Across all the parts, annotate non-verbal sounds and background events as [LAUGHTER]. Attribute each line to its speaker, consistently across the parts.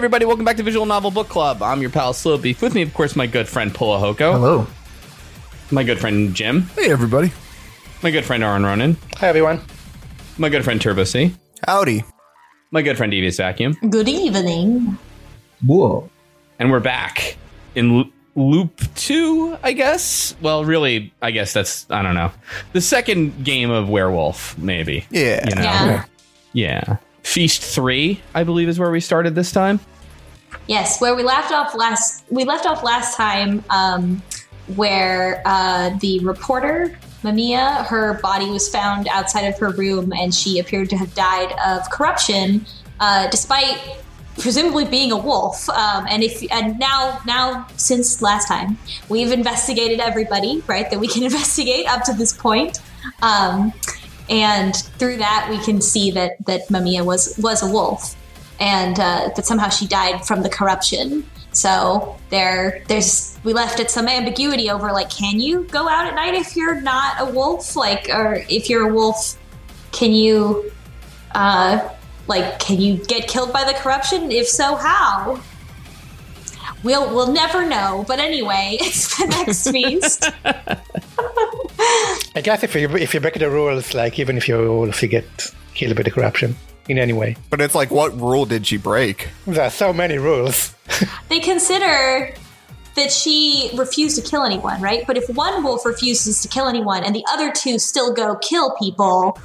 Speaker 1: Hey, everybody, welcome back to Visual Novel Book Club. I'm your pal Slowbeef. With me, of course, my good friend Polahoko.
Speaker 2: Hello.
Speaker 1: My good friend Jim.
Speaker 3: Hey, everybody.
Speaker 1: My good friend Aaron Ronan.
Speaker 4: Hi, everyone.
Speaker 1: My good friend Turbo C.
Speaker 5: Howdy.
Speaker 1: My good friend Devious Vacuum.
Speaker 6: Good evening.
Speaker 2: Whoa.
Speaker 1: And we're back in lo- loop two, I guess. Well, really, I guess that's, I don't know. The second game of Werewolf, maybe.
Speaker 5: Yeah.
Speaker 1: You know?
Speaker 6: Yeah.
Speaker 1: Yeah. Feast three, I believe, is where we started this time.
Speaker 6: Yes, where we left off last we left off last time, um, where uh, the reporter Mamiya, her body was found outside of her room, and she appeared to have died of corruption, uh, despite presumably being a wolf. Um, and if and now now since last time, we've investigated everybody right that we can [LAUGHS] investigate up to this point. Um, and through that, we can see that that Mamiya was was a wolf and uh, that somehow she died from the corruption. So there, there's we left it some ambiguity over like, can you go out at night if you're not a wolf? Like, or if you're a wolf, can you, uh, like, can you get killed by the corruption? If so, how? We'll we'll never know. But anyway, [LAUGHS] it's the next feast. [LAUGHS]
Speaker 4: I guess if you if you break the rules, like even if you're a wolf, you get killed by the corruption in any way.
Speaker 5: But it's like, what rule did she break?
Speaker 4: There are so many rules. [LAUGHS]
Speaker 6: they consider that she refused to kill anyone, right? But if one wolf refuses to kill anyone and the other two still go kill people,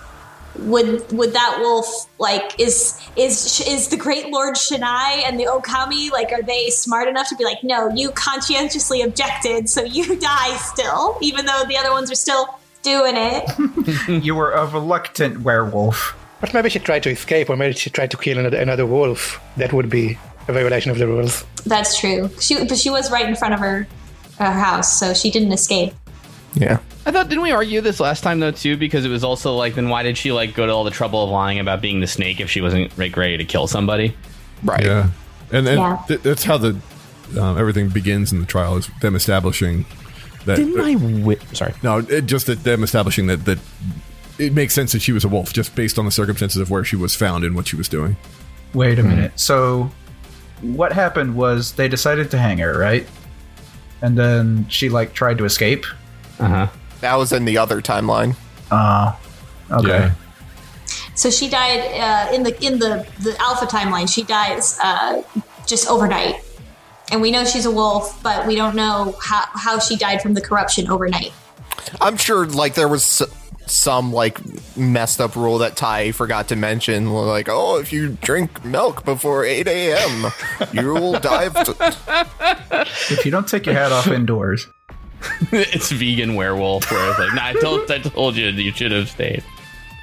Speaker 6: would would that wolf like is is is the great lord Shinai and the Okami like are they smart enough to be like no you conscientiously objected so you [LAUGHS] die still even though the other ones are still doing it [LAUGHS]
Speaker 2: You were a reluctant werewolf.
Speaker 4: But maybe she tried to escape, or maybe she tried to kill another, another wolf. That would be a violation of the rules.
Speaker 6: that's true she but she was right in front of her her house so she didn't escape
Speaker 5: Yeah.
Speaker 1: I thought, didn't we argue this last time though too? Because it was also like, then why did she like go to all the trouble of lying about being the snake if she wasn't like ready to kill somebody?
Speaker 5: Right.
Speaker 3: Yeah, and and
Speaker 6: Yeah.
Speaker 3: th- that's how the um, everything begins in the trial is them establishing that.
Speaker 1: Didn't I? Wi- Sorry.
Speaker 3: no, it, just that them establishing that that it makes sense that she was a wolf just based on the circumstances of where she was found and what she was doing.
Speaker 2: Wait a minute. So, what happened was they decided to hang her, right? And then she like tried to escape.
Speaker 1: Uh huh.
Speaker 5: That was in the other timeline.
Speaker 2: Uh okay.
Speaker 3: Yeah.
Speaker 6: So she died uh, in the in the the alpha timeline. She dies uh, just overnight, and we know she's a wolf, but we don't know how how she died from the corruption overnight.
Speaker 5: I'm sure, like, there was s- some, like, messed up rule that Ty forgot to mention. Like, oh, if you drink milk before 8 a.m., you will die. T- [LAUGHS]
Speaker 2: If you don't take your hat off indoors, [LAUGHS]
Speaker 1: it's vegan werewolf where it's like, nah, I told, I told you you should have stayed.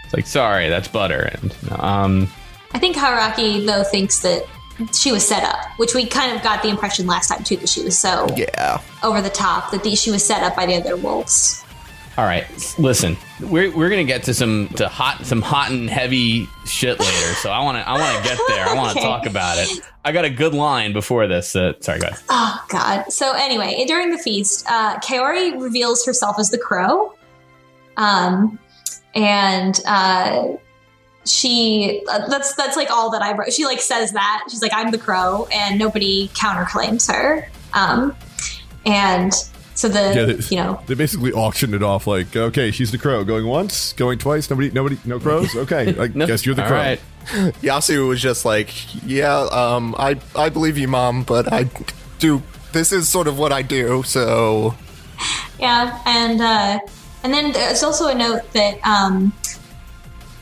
Speaker 1: It's like, sorry, that's butter. And um,
Speaker 6: I think Haraki though thinks that she was set up, which we kind of got the impression last time too that she was so
Speaker 5: yeah.
Speaker 6: over the top that the, she was set up by the other wolves.
Speaker 1: All right, listen, we're we're gonna get to some to hot some hot and heavy shit later. So I want to I want to get there. I want to [LAUGHS]
Speaker 6: Okay.
Speaker 1: talk about it. I got a good line before this. Uh, sorry, go ahead.
Speaker 6: Oh God! So anyway, during the feast, uh, Kaori reveals herself as the crow, um, and uh, she uh, that's that's like all that I wrote. She like says that she's like I'm the crow, and nobody counterclaims her. Um, and so the
Speaker 3: Yeah, they-
Speaker 6: you know
Speaker 3: They basically auctioned it off like, okay, she's the crow, going once, going twice, nobody, nobody, no crows. [LAUGHS] Okay, I
Speaker 1: No,
Speaker 3: guess you're the crow.
Speaker 1: right. [LAUGHS]
Speaker 5: Yasu was just like, yeah, um, I, I believe you, Mom, but I do. This is sort of what I do, so.
Speaker 6: Yeah, and uh, and then there's also a note that um,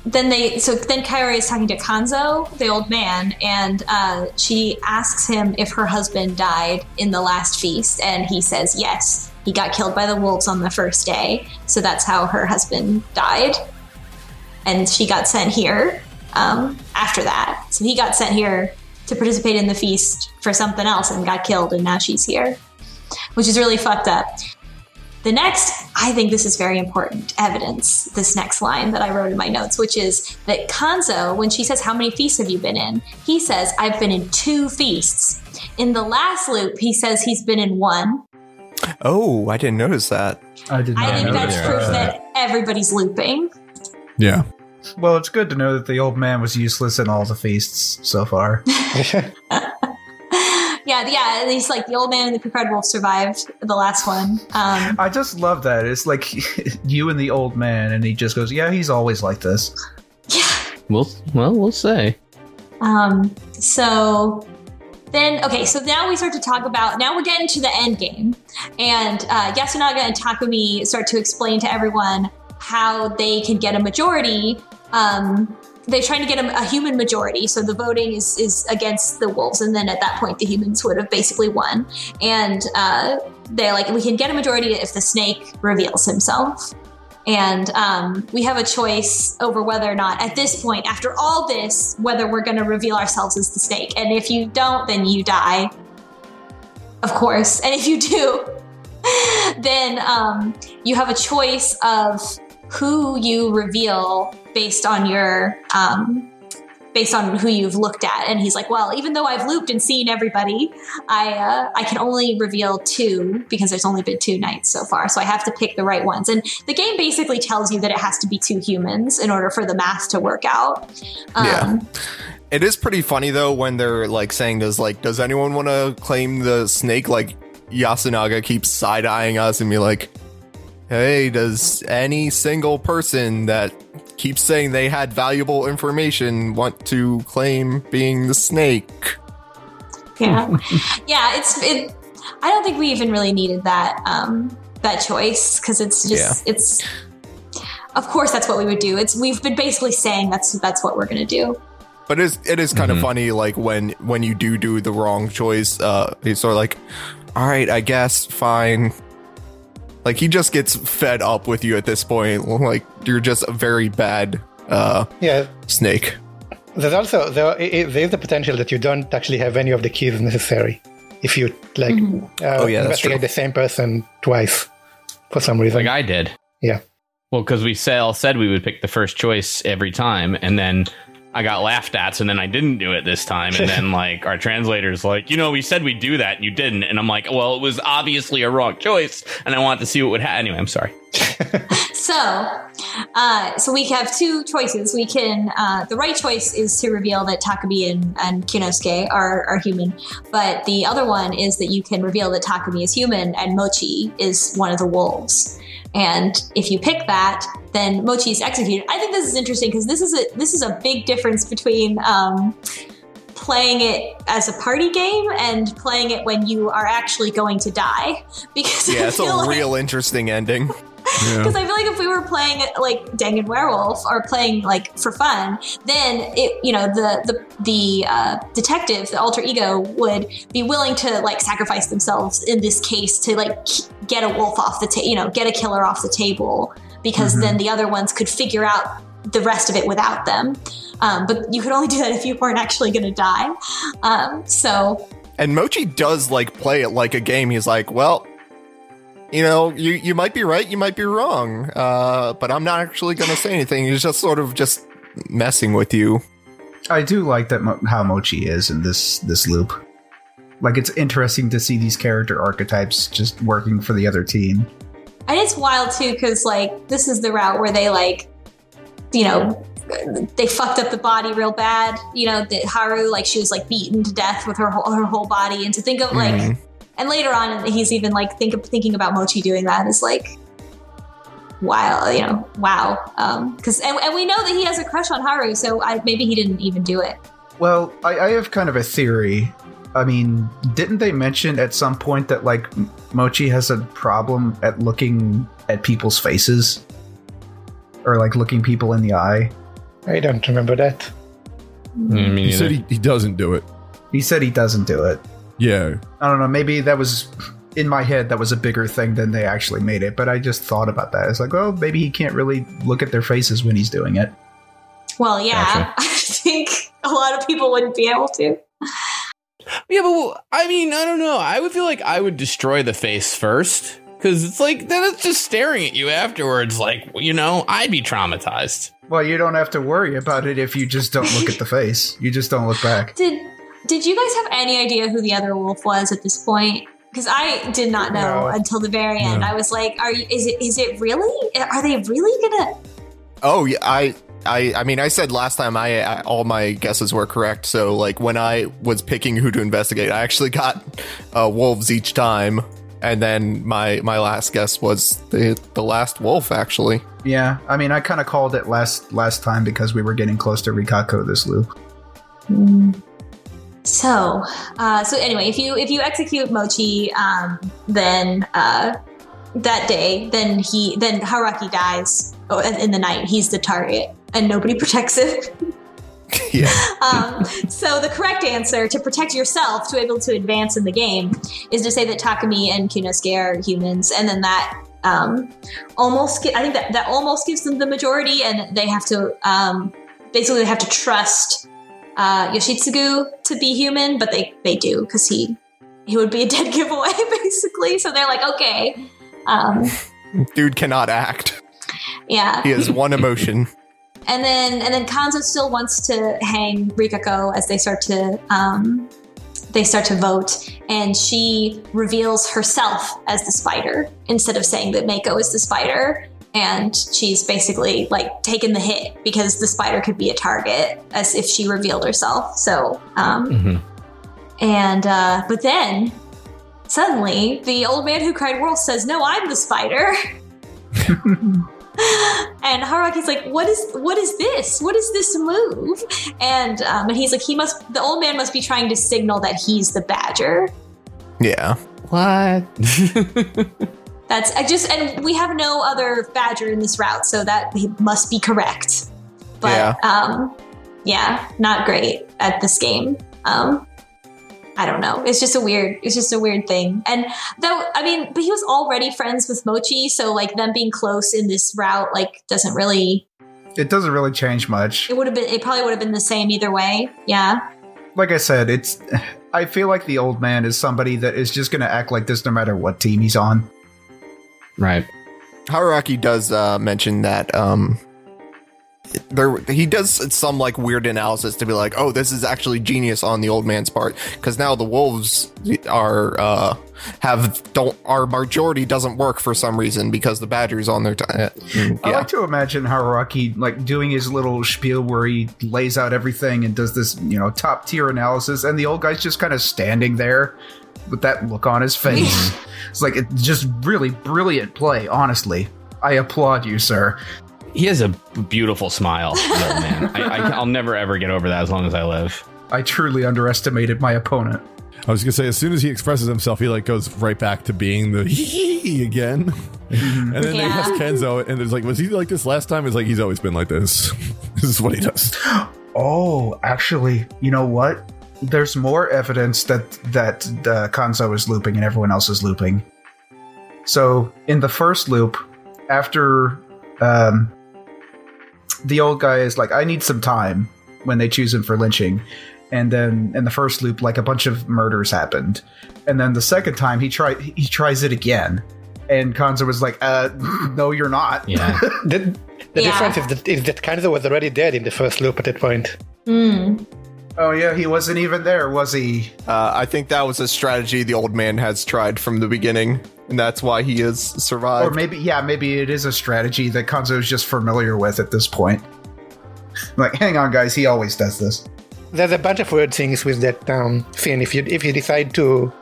Speaker 6: then they so then Kaori is talking to Kanzo, the old man, and uh, she asks him if her husband died in the last feast, and he says yes. He got killed by the wolves on the first day, so that's how her husband died, and she got sent here um, after that. So he got sent here to participate in the feast for something else and got killed, and now she's here, which is really fucked up. The next, I think this is very important evidence, this next line that I wrote in my notes, which is that Kanzo, when she says, How many feasts have you been in? He says, I've been in two feasts. In the last loop, he says he's been in one.
Speaker 5: Oh, I didn't notice that.
Speaker 2: I did not
Speaker 6: I think
Speaker 2: know
Speaker 6: that's
Speaker 2: that.
Speaker 6: proof that everybody's looping.
Speaker 3: Yeah.
Speaker 2: Well, it's good to know that the old man was useless in all the feasts so far. [LAUGHS] [LAUGHS]
Speaker 6: yeah, yeah. At least like the old man and the Picard wolf survived the last one. Um,
Speaker 2: I just love that. It's like [LAUGHS] you and the old man, and he just goes, "Yeah, he's always like this."
Speaker 6: yeah.
Speaker 1: We'll well, we'll say.
Speaker 6: Um, so then, okay, so now we start to talk about, now we're getting to the end game. And uh, Yasunaga and Takumi start to explain to everyone how they can get a majority. Um, they're trying to get a, a human majority, so the voting is, is against the wolves, and then at that point, the humans would have basically won. And uh, they're like, we can get a majority if the snake reveals himself. And um, we have a choice over whether or not, at this point, after all this, whether we're going to reveal ourselves as the snake. And if you don't, then you die, of course. And if you do, [LAUGHS] then um, you have a choice of who you reveal based on your um, based on who you've looked at. And he's like, well, even though I've looped and seen everybody, I uh, I can only reveal two because there's only been two nights so far. So I have to pick the right ones. And the game basically tells you that it has to be two humans in order for the math to work out. Um,
Speaker 5: Yeah. It is pretty funny though when they're like saying this like, does anyone want to claim the snake? Like Yasunaga keeps side eyeing us and be like, hey, does any single person that keeps saying they had valuable information want to claim being the snake?
Speaker 6: Yeah, [LAUGHS] yeah. It's it. I don't think we even really needed that um, that choice because it's just it's. Of course, that's what we would do. It's we've been basically saying that's that's what we're gonna do.
Speaker 5: But it is, it is kind of funny, like when when you do do the wrong choice, uh, he's sort of like, all right, I guess, fine. Like he just gets fed up with you at this point. Like you're just a very bad uh,
Speaker 4: Yeah,
Speaker 5: snake.
Speaker 4: there's also there, i i- there's the potential that you don't actually have any of the keys necessary if you like uh,
Speaker 5: Oh, yeah,
Speaker 4: investigate
Speaker 5: true.
Speaker 4: the same person twice for some reason.
Speaker 1: Like I did.
Speaker 4: yeah,
Speaker 1: Well, because we say- all said we would pick the first choice every time, and then I got laughed at, so then I didn't do it this time. And then, [LAUGHS] like, our translator's like, you know, we said we'd do that, and you didn't. And I'm like, well, it was obviously a wrong choice, and I wanted to see what would happen. Anyway, I'm sorry. [LAUGHS]
Speaker 6: So, uh, so we have two choices. We can uh, the right choice is to reveal that Takumi and, and Kinosuke are, are human, but the other one is that you can reveal that Takumi is human and Mochi is one of the wolves. And if you pick that, then Mochi is executed. I think this is interesting because this is a this is a big difference between um, playing it as a party game and playing it when you are actually going to die. [LAUGHS] Because
Speaker 5: Yeah, it's a
Speaker 6: like-
Speaker 5: real interesting ending.
Speaker 6: Because I feel like if we were playing like Dangan Werewolf or playing like for fun, then it you know the the the uh, detective, the alter ego, would be willing to like sacrifice themselves in this case to like get a wolf off the ta- you know get a killer off the table because then the other ones could figure out the rest of it without them. Um, but you could only do that if you weren't actually going to die. Um, so
Speaker 5: And Mochi does like play it like a game. He's like, well, you know, you you might be right, you might be wrong, uh, but I'm not actually going to say anything. He's just sort of just messing with you.
Speaker 2: I do like that Mo- how Mochi is in this this loop. Like it's interesting to see these character archetypes just working for the other team.
Speaker 6: And it's wild too, because like this is the route where they like, you know, they fucked up the body real bad. You know, the Haru like she was like beaten to death with her whole, her whole body, and to think of like,
Speaker 5: Mhm.
Speaker 6: And later on he's even like think of, thinking about Mochi doing that is like, wow, you know, wow. Um, because and, and we know that he has a crush on Haru, so I, maybe he didn't even do it.
Speaker 2: Well, I, I have kind of a theory. I mean, didn't they mention at some point that like Mochi has a problem at looking at people's faces, or like looking people in the eye?
Speaker 4: I don't remember that.
Speaker 1: Mm, I mean,
Speaker 3: He said he, he doesn't do it.
Speaker 2: He said he doesn't do it.
Speaker 3: Yeah.
Speaker 2: I don't know. Maybe that was in my head. That was a bigger thing than they actually made it. But I just thought about that. It's like, oh, maybe he can't really look at their faces when he's doing it.
Speaker 6: Well, yeah, [LAUGHS] I think a lot of people wouldn't be able to.
Speaker 1: Yeah, but well, I mean, I don't know. I would feel like I would destroy the face first because it's like then it's just staring at you afterwards. Like you know, I'd be traumatized.
Speaker 2: Well, you don't have to worry about it if you just don't look at the face. You just don't look back.
Speaker 6: Did Did you guys have any idea who the other wolf was at this point? Because I did not know
Speaker 4: No.
Speaker 6: until the very end.
Speaker 3: No.
Speaker 6: I was like, "Are you? Is it? Is it really? Are they really gonna?"
Speaker 5: Oh yeah, I I, I mean, I said last time I, I all my guesses were correct. So like when I was picking who to investigate, I actually got uh, wolves each time, and then my my last guess was the the last wolf. Actually,
Speaker 2: Yeah, I mean, I kind of called it last last time because we were getting close to Rikako this loop.
Speaker 6: So, uh, so anyway, if you if you execute Mochi, um, then uh, that day, then he then Haraki dies oh, in- the night. He's the target, and nobody [LAUGHS] protects him. [LAUGHS]
Speaker 5: yeah, [LAUGHS]
Speaker 6: um, so the correct answer to protect yourself to be able to advance in the game is to say that Takumi and Kinosuke are humans, and then that um, almost I think that that almost gives them the majority, and they have to um, basically they have to trust uh, Yoshitsugu to be human, but they they do because he he would be a dead [LAUGHS] giveaway [LAUGHS] basically. So they're like, okay, um,
Speaker 5: dude cannot act.
Speaker 6: yeah.
Speaker 5: He has one emotion. [LAUGHS]
Speaker 6: and then and then Kanzo still wants to hang Rikako as they start to um, they start to vote, and she reveals herself as the spider instead of saying that Mako is the spider. And she's basically like taken the hit because the spider could be a target as if she revealed herself. So, um,
Speaker 1: Mhm.
Speaker 6: and uh, but then suddenly the old man who cried wolf says, "No, I'm the spider." [LAUGHS] and Haraki's like, "What is what is this? What is this move?" And um, and he's like, "He must. The old man must be trying to signal that he's the badger."
Speaker 5: Yeah,
Speaker 1: What? [LAUGHS]
Speaker 6: That's I just and we have no other badger in this route, so that must be correct. But
Speaker 5: Yeah.
Speaker 6: um, yeah, not great at this game. Um, I don't know. It's just a weird. It's just a weird thing. And though I mean, but he was already friends with Mochi, so like them being close in this route like doesn't really.
Speaker 2: It doesn't really change much.
Speaker 6: It would have been. It probably would have been the same either way. Yeah.
Speaker 2: Like I said, it's. [SIGHS] I feel like the old man is somebody that is just going to act like this no matter what team he's on.
Speaker 1: Right.
Speaker 5: Haraki does uh, mention that um, there he does some like weird analysis to be like, oh, this is actually genius on the old man's part because now the wolves are uh, have don't our majority doesn't work for some reason because the badgers on their time.
Speaker 2: I
Speaker 5: yeah,
Speaker 2: like to imagine Haruaki like doing his little spiel where he lays out everything and does this, you know, top tier analysis, and the old guy's just kind of standing there with that look on his face. Mm-hmm. [LAUGHS] it's like it's just really brilliant play. Honestly, I applaud you, sir.
Speaker 1: He has a beautiful smile, the man. [LAUGHS] I, I, I'll never ever get over that as long as I live.
Speaker 2: I truly underestimated my opponent.
Speaker 3: I was gonna say, as soon as he expresses himself, he like goes right back to being the [LAUGHS] hee again. Mm-hmm. and then they ask Kanzo, and it's like, was he like this last time? It's like he's always been like this. this is what he does. [GASPS]
Speaker 2: Oh, actually, you know what? There's more evidence that that uh, Kanzo is looping and everyone else is looping. So in the first loop, after um, the old guy is like, "I need some time," when they choose him for lynching, and then in the first loop, like a bunch of murders happened, and then the second time he tried he tries it again, and Kanzo was like, "Uh, [LAUGHS] no, you're not."
Speaker 1: Yeah. [LAUGHS]
Speaker 4: The, the
Speaker 6: Yeah.
Speaker 4: difference is that, is that Kanzo was already dead in the first loop at that point.
Speaker 6: Hmm.
Speaker 2: Oh yeah, he wasn't even there, was he?
Speaker 5: uh, I think that was a strategy the old man has tried from the beginning, and that's why he has survived.
Speaker 2: Or maybe, yeah, maybe it is a strategy that Kanzo is just familiar with at this point. like, hang on, guys, he always does this.
Speaker 4: There's a bunch of weird things with that um, thing. If you if you decide to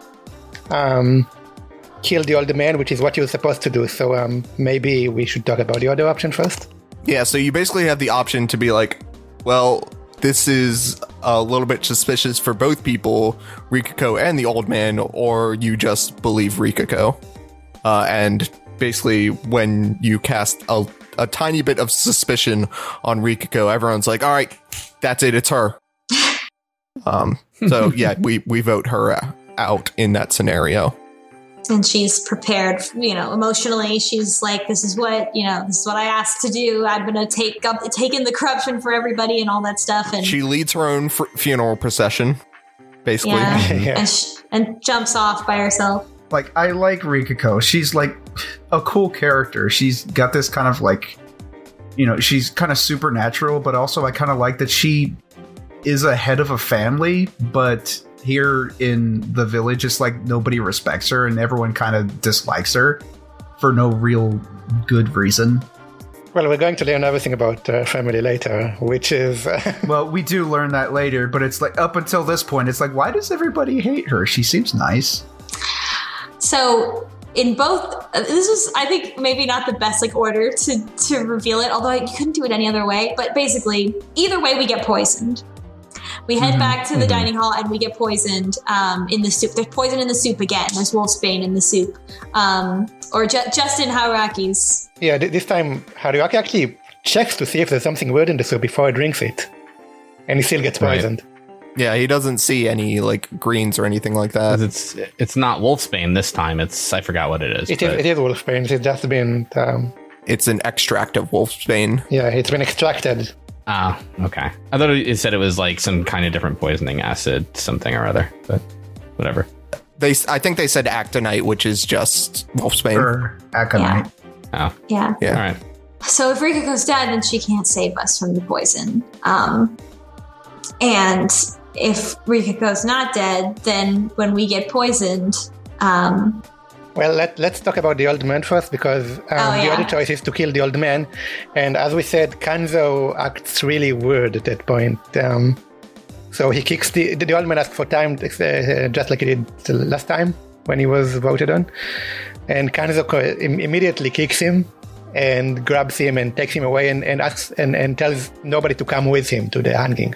Speaker 4: um, kill the old man, which is what you're supposed to do, so um, maybe we should talk about the other option first.
Speaker 5: Yeah, so you basically have the option to be like, well, this is a little bit suspicious for both people, Rikako and the old man, or you just believe Rikako. Uh, and basically, when you cast a, a tiny bit of suspicion on Rikako, everyone's like, all right, that's it, it's her. um, so [LAUGHS] yeah, we, we vote her out in that scenario.
Speaker 6: And she's prepared you know emotionally she's like this is what you know this is what i asked to do i'm gonna take up take in the corruption for everybody and all that stuff and
Speaker 5: She leads her own fr- funeral procession, basically.
Speaker 6: yeah, [LAUGHS]
Speaker 4: Yeah.
Speaker 6: and, sh- and jumps off by herself
Speaker 2: Like, I like Rikako. She's like a cool character. She's got this kind of like, you know, she's kind of supernatural, but also I kind of like that she is a head of a family, but here in the village, it's like nobody respects her and everyone kind of dislikes her for no real good reason.
Speaker 4: Well, we're going to learn everything about uh, family later, which is [LAUGHS]
Speaker 2: Well, we do learn that later, but it's like up until this point, it's like, why does everybody hate her? She seems nice.
Speaker 6: So in both, uh, this was I think maybe not the best like order to to reveal it. Although you couldn't do it any other way. But basically, either way, we get poisoned. We head back to the dining hall and we get poisoned um, in the soup. There's poison in the soup again. There's wolfsbane in the soup, um, or ju- just in Haruaki's.
Speaker 4: yeah. th- This time, Haruaki actually checks to see if there's something weird in the soup before he drinks it, and he still gets
Speaker 1: Right.
Speaker 4: poisoned.
Speaker 5: Yeah, he doesn't see any like greens or anything like that.
Speaker 1: it's it's not wolfsbane this time. It's I forgot what it is.
Speaker 4: It is,
Speaker 1: but-
Speaker 4: it is wolfsbane. It's just been, um,
Speaker 5: It's an extract of wolfsbane.
Speaker 4: yeah, it's been extracted.
Speaker 1: Ah, okay. I thought it said it was like some kind of different poisoning acid, something or other. But whatever.
Speaker 5: They, I think they said actonite, which is just wolfsbane.
Speaker 2: Or aconite.
Speaker 1: Oh,
Speaker 6: Yeah.
Speaker 5: Yeah.
Speaker 1: all right.
Speaker 6: So if Rikako's dead, then she can't save us from the poison. Um, and if Rikako's not dead, then when we get poisoned, um,
Speaker 4: Well, let, let's talk about the old man first because um,
Speaker 6: Oh,
Speaker 4: the other choice is to kill the old man. And as we said, Kanzo acts really weird at that point. Um, so he kicks the, the old man asks for time, uh, just like he did the last time when he was voted on. And Kanzo co- im- immediately kicks him and grabs him and takes him away and, and asks and, and tells nobody to come with him to the hanging.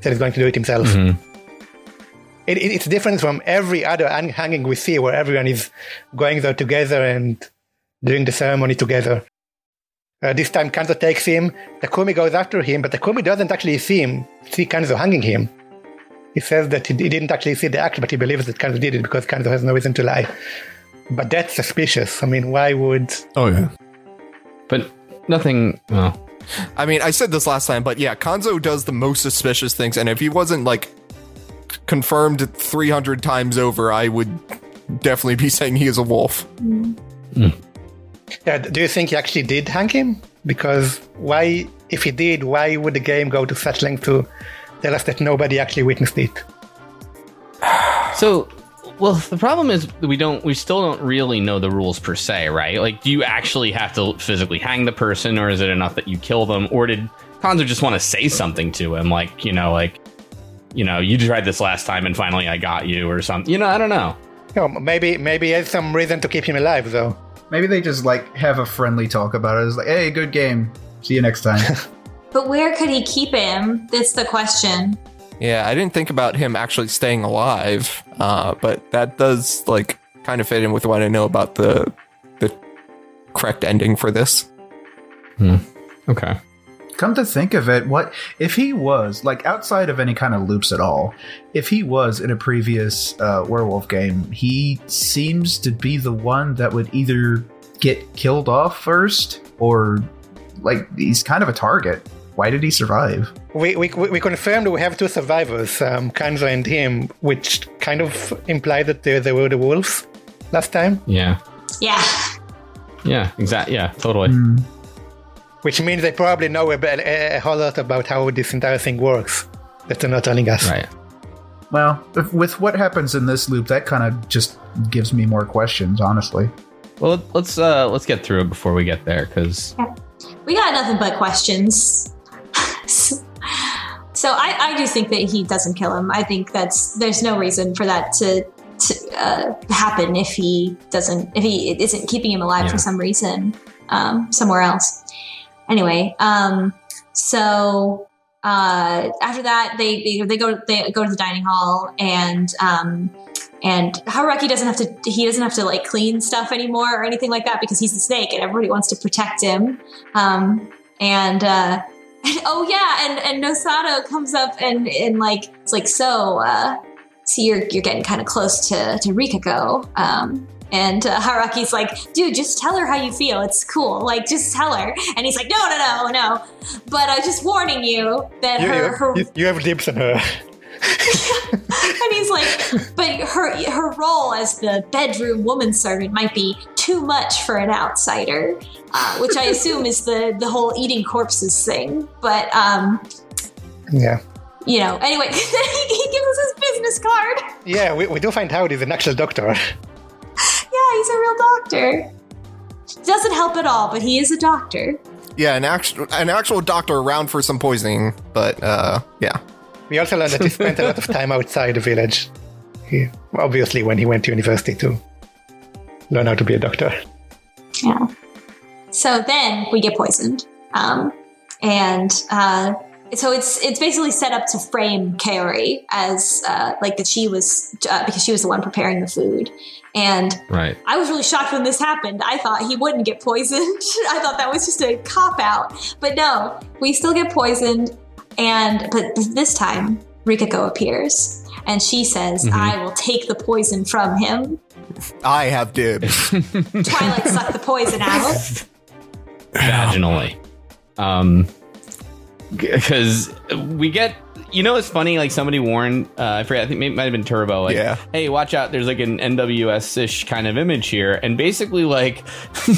Speaker 4: Said he's going to do it himself. It, it- it's different from every other hang- hanging we see where everyone is going there together and doing the ceremony together. Uh, this time Kanzo takes him, Takumi goes after him, but Takumi doesn't actually see him, see Kanzo hanging him. He says that he, he didn't actually see the act, but he believes that Kanzo did it because Kanzo has no reason to lie. But that's suspicious. I mean, why would...
Speaker 3: Oh yeah.
Speaker 1: But nothing. Well,
Speaker 5: I mean, I said this last time, but yeah, Kanzo does the most suspicious things, and if he wasn't like confirmed 300 times over, I would definitely be [LAUGHS] saying he is a wolf.
Speaker 4: Yeah, do you think he actually did hang him? Because why, if he did, why would the game go to such length to tell us that nobody actually witnessed it? [SIGHS]
Speaker 1: so well, the problem is we don't. We still don't really know the rules per se, right? Like, do you actually have to physically hang the person, or is it enough that you kill them, or did Kanzo just want to say something to him, like you know, like you know, you tried this last time and finally I got you, or something? You know, I don't know.
Speaker 4: You know, maybe maybe it's some reason to keep him alive, though.
Speaker 2: Maybe they just like have a friendly talk about it. It's like, hey, good game. See you next time. [LAUGHS]
Speaker 6: but where could he keep him? That's the question.
Speaker 5: Yeah, I didn't think about him actually staying alive, uh, but that does like kind of fit in with what I know about the the correct ending for this. Hmm.
Speaker 1: Okay.
Speaker 2: Come to think of it, what if he was like outside of any kind of loops at all? If he was in a previous uh, werewolf game, he seems to be the one that would either get killed off first or like he's kind of a target. Why did he survive?
Speaker 4: We, we, we confirmed we have two survivors, um, Kanzo and him, which kind of implied that they, they were the wolves last time,
Speaker 1: Yeah.
Speaker 6: Yeah.
Speaker 1: Yeah. Exactly. Yeah. Totally.
Speaker 4: Which means they probably know a, bit- a, a whole lot about how this entire thing works that they're not telling us.
Speaker 1: Right.
Speaker 2: Well, if, with what happens in this loop, that kind of just gives me more questions, honestly.
Speaker 1: Well, let's uh let's get through it before we get there, because
Speaker 6: We got nothing but questions. [LAUGHS] so I, I do think that he doesn't kill him. I think that's there's no reason for that to to uh, happen if he doesn't if he isn't keeping him alive
Speaker 1: Yeah.
Speaker 6: for some reason um, somewhere else. Anyway, um, so uh, after that they, they they go they go to the dining hall and um, and Haruki doesn't have to he doesn't have to like clean stuff anymore or anything like that because he's a snake and everybody wants to protect him. Um, and uh, [LAUGHS] oh yeah, and and Nosato comes up and and like it's like so. Uh, see, you're you're getting kind of close to to Rikako. Um, and uh, Haraki's like, dude, just tell her how you feel. It's cool. Like, just tell her. And he's like, no, no, no, no. But I'm just warning you that
Speaker 4: You,
Speaker 6: her,
Speaker 4: you,
Speaker 6: her
Speaker 4: you, you have dibs on her. [LAUGHS]
Speaker 6: and he's like, but her her role as the bedroom woman servant might be too much for an outsider, uh, which I assume is the the whole eating corpses thing. But um,
Speaker 4: yeah.
Speaker 6: you know, anyway, he, [LAUGHS] he gives us his business card.
Speaker 4: Yeah, we, we do find out he's an actual doctor.
Speaker 6: Yeah, he's a real doctor. Doesn't help at all, but he is a doctor.
Speaker 5: yeah, an actual an actual doctor around for some poisoning, but uh, yeah.
Speaker 4: We also learned that he spent a lot of time outside the village. He, obviously, when he went to university to learn how to be a doctor.
Speaker 6: Yeah. So then we get poisoned. Um, and uh, so it's it's basically set up to frame Kaori as uh, like that she was uh, because she was the one preparing the food. And
Speaker 1: Right.
Speaker 6: I was really shocked when this happened. I thought he wouldn't get poisoned. [LAUGHS] I thought that was just a cop out. But no, we still get poisoned. And but this time Rikako appears and she says, "I will take the poison from him."
Speaker 5: I have dibs. [LAUGHS]
Speaker 6: Twilight sucked the poison out.
Speaker 1: vaginally. Um, because we get, you know, it's funny. Like somebody warned, uh, I forget. I think it might have been Turbo. Like,
Speaker 5: Yeah.
Speaker 1: hey, watch out! There's like an NWS ish kind of image here, and basically like. [LAUGHS]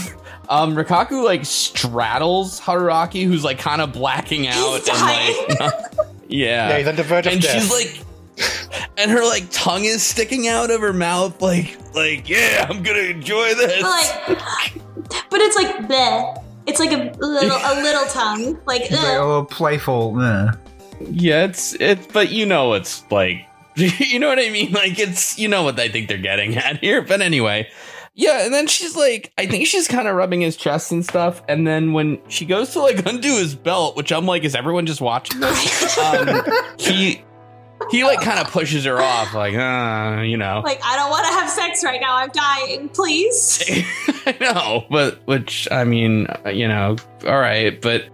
Speaker 1: Um, Rikako like straddles Haruaki, who's like kind of blacking out,
Speaker 6: He's
Speaker 1: and like, [LAUGHS] yeah,
Speaker 4: Yeah, he's on the verge of
Speaker 1: and
Speaker 4: death.
Speaker 1: she's like, and her like tongue is sticking out of her mouth, like, like, yeah, I'm gonna enjoy this.
Speaker 6: like, but it's like bleh. It's like a little a little [LAUGHS] tongue. Like,
Speaker 2: It's like,
Speaker 6: ugh.
Speaker 2: oh, playful. eh.
Speaker 1: Yeah, it's it's but you know it's like [LAUGHS] you know what I mean? Like it's you know what I think they're getting [LAUGHS] at here. But anyway. Yeah, and then she's like I think she's kind of rubbing his chest and stuff, and then when she goes to like [LAUGHS] undo his belt, which I'm like, is everyone just watching this? um, he he like kind of pushes her off, like, uh, you know.
Speaker 6: like I don't want to have sex right now. I'm dying. Please.
Speaker 1: I know, but which I mean, you know, all right, but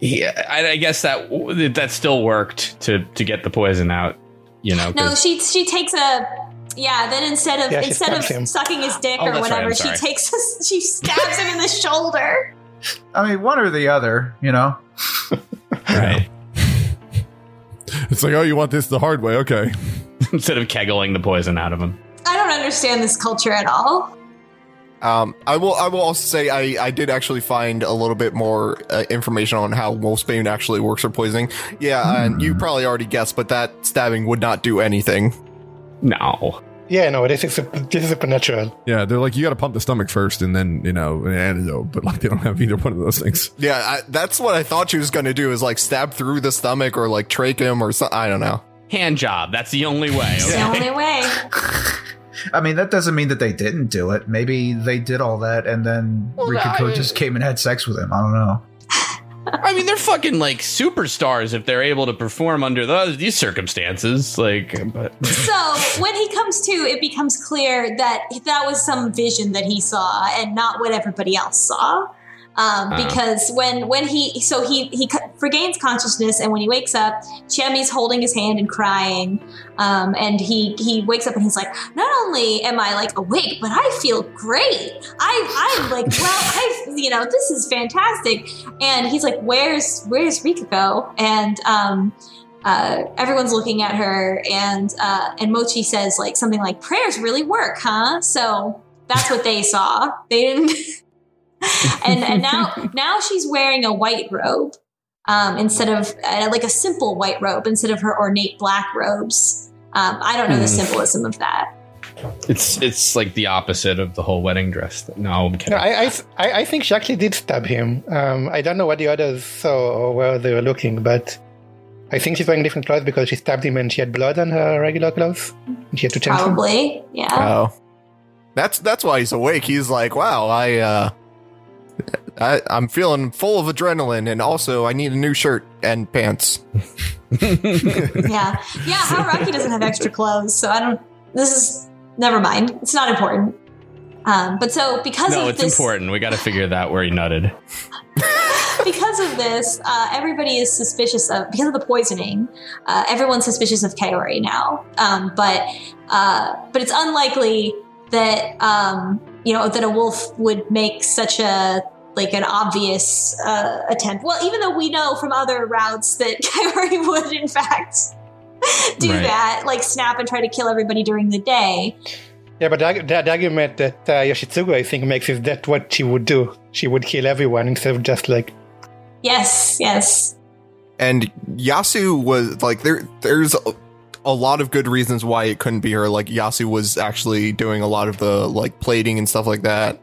Speaker 1: yeah, I, I guess that that still worked to to get the poison out. You know,
Speaker 6: No, she she takes a yeah. Then instead of
Speaker 4: Yeah,
Speaker 6: instead of
Speaker 4: him.
Speaker 6: sucking his dick
Speaker 1: Oh,
Speaker 6: or
Speaker 1: that's right,
Speaker 6: whatever, she takes a, she stabs him in the shoulder. [LAUGHS]
Speaker 2: I mean, one or the other, you know? [LAUGHS]
Speaker 1: right.
Speaker 3: It's like, oh, you want this the hard way? Okay. [LAUGHS]
Speaker 1: Instead of kegling the poison out of him.
Speaker 6: I don't understand this culture at all.
Speaker 5: Um, I will. I will also say I, I did actually find a little bit more uh, information on how wolfsbane actually works for poisoning. Yeah, and you probably already guessed, but that stabbing would not do anything.
Speaker 1: No.
Speaker 4: Yeah, no, this is this is supernatural.
Speaker 3: Yeah, they're like, you got to pump the stomach first, and then you know an antidote. But like, they don't have either one of those things.
Speaker 5: Yeah, I, that's what I thought she was going to do is like stab through the stomach or like trach him or something. I don't know.
Speaker 1: Hand job. That's the only way.
Speaker 6: It's
Speaker 1: okay?
Speaker 6: the only way. [LAUGHS]
Speaker 2: I mean, that doesn't mean that they didn't do it. Maybe they did all that and then
Speaker 1: Well,
Speaker 2: Rikako
Speaker 1: I-
Speaker 2: just came and had sex with him. I don't know. [LAUGHS]
Speaker 1: I mean, they're fucking like superstars if they're able to perform under those these circumstances. Like, but [LAUGHS]
Speaker 6: So when he comes to, it becomes clear that that was some vision that he saw and not what everybody else saw. Um,
Speaker 1: Uh.
Speaker 6: because when when he so he he regains consciousness and when he wakes up, Chiemi's holding his hand and crying, um, and he he wakes up and he's like, not only am I like awake, but I feel great. I I'm like well, I you know this is fantastic. And he's like, where's where's Rikako? And um, uh, everyone's looking at her, and uh, and Mochi says like something like prayers really work, huh? So that's what they saw. They didn't. [LAUGHS] [LAUGHS] and and now now she's wearing a white robe um, instead of uh, like a simple white robe instead of her ornate black robes. Um, I don't know the
Speaker 1: Hmm.
Speaker 6: symbolism of that.
Speaker 1: it's it's like the opposite of the whole wedding dress. No, I'm kidding.
Speaker 4: No, I, I, I I think she actually did stab him. Um, I don't know what the others saw or where they were looking, but I think she's wearing different clothes because she stabbed him and she had blood on her regular clothes. And she had to change them.
Speaker 6: Probably, yeah.
Speaker 5: Oh, that's that's why he's awake. He's like, wow, I uh, I, I'm feeling full of adrenaline, and also I need a new shirt and pants. [LAUGHS]
Speaker 6: yeah, yeah. Haruaki doesn't have extra clothes, so I don't. This is never mind. It's not important. Um, but so because
Speaker 1: no,
Speaker 6: of
Speaker 1: it's
Speaker 6: this,
Speaker 1: important. We got to figure that where he nutted. [LAUGHS]
Speaker 6: because of this, uh, everybody is suspicious of because of the poisoning. Uh, everyone's suspicious of Kaori now, um, but uh, but it's unlikely that um, you know that a wolf would make such a like an obvious uh, attempt. Well, even though we know from other routes that [LAUGHS] Kaori would in fact do
Speaker 1: Right.
Speaker 6: that, like snap and try to kill everybody during the day.
Speaker 4: Yeah, but the, arg- the, the argument that uh, Yoshitsugu, I think, makes is that what she would do. She would kill everyone instead of just like.
Speaker 6: Yes, yes.
Speaker 5: And Yasu was like, there. There's a, a lot of good reasons why it couldn't be her. Like Yasu was actually doing a lot of the like plating and stuff like that.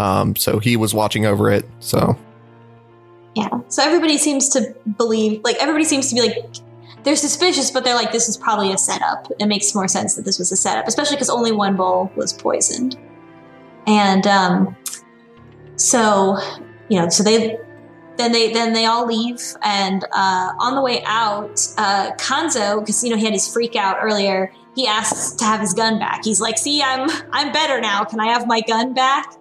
Speaker 5: Um, so he was watching over it. So
Speaker 6: Yeah. So everybody seems to believe, like, everybody seems to be like, they're suspicious, but they're like, this is probably a setup. It makes more sense that this was a setup, especially because only one bowl was poisoned. And um, so, you know, so they then they then they all leave, and uh, on the way out, uh, Kanzo, because you know he had his freak out earlier, he asks to have his gun back. He's like, "See, I'm I'm better now. Can I have my gun back?"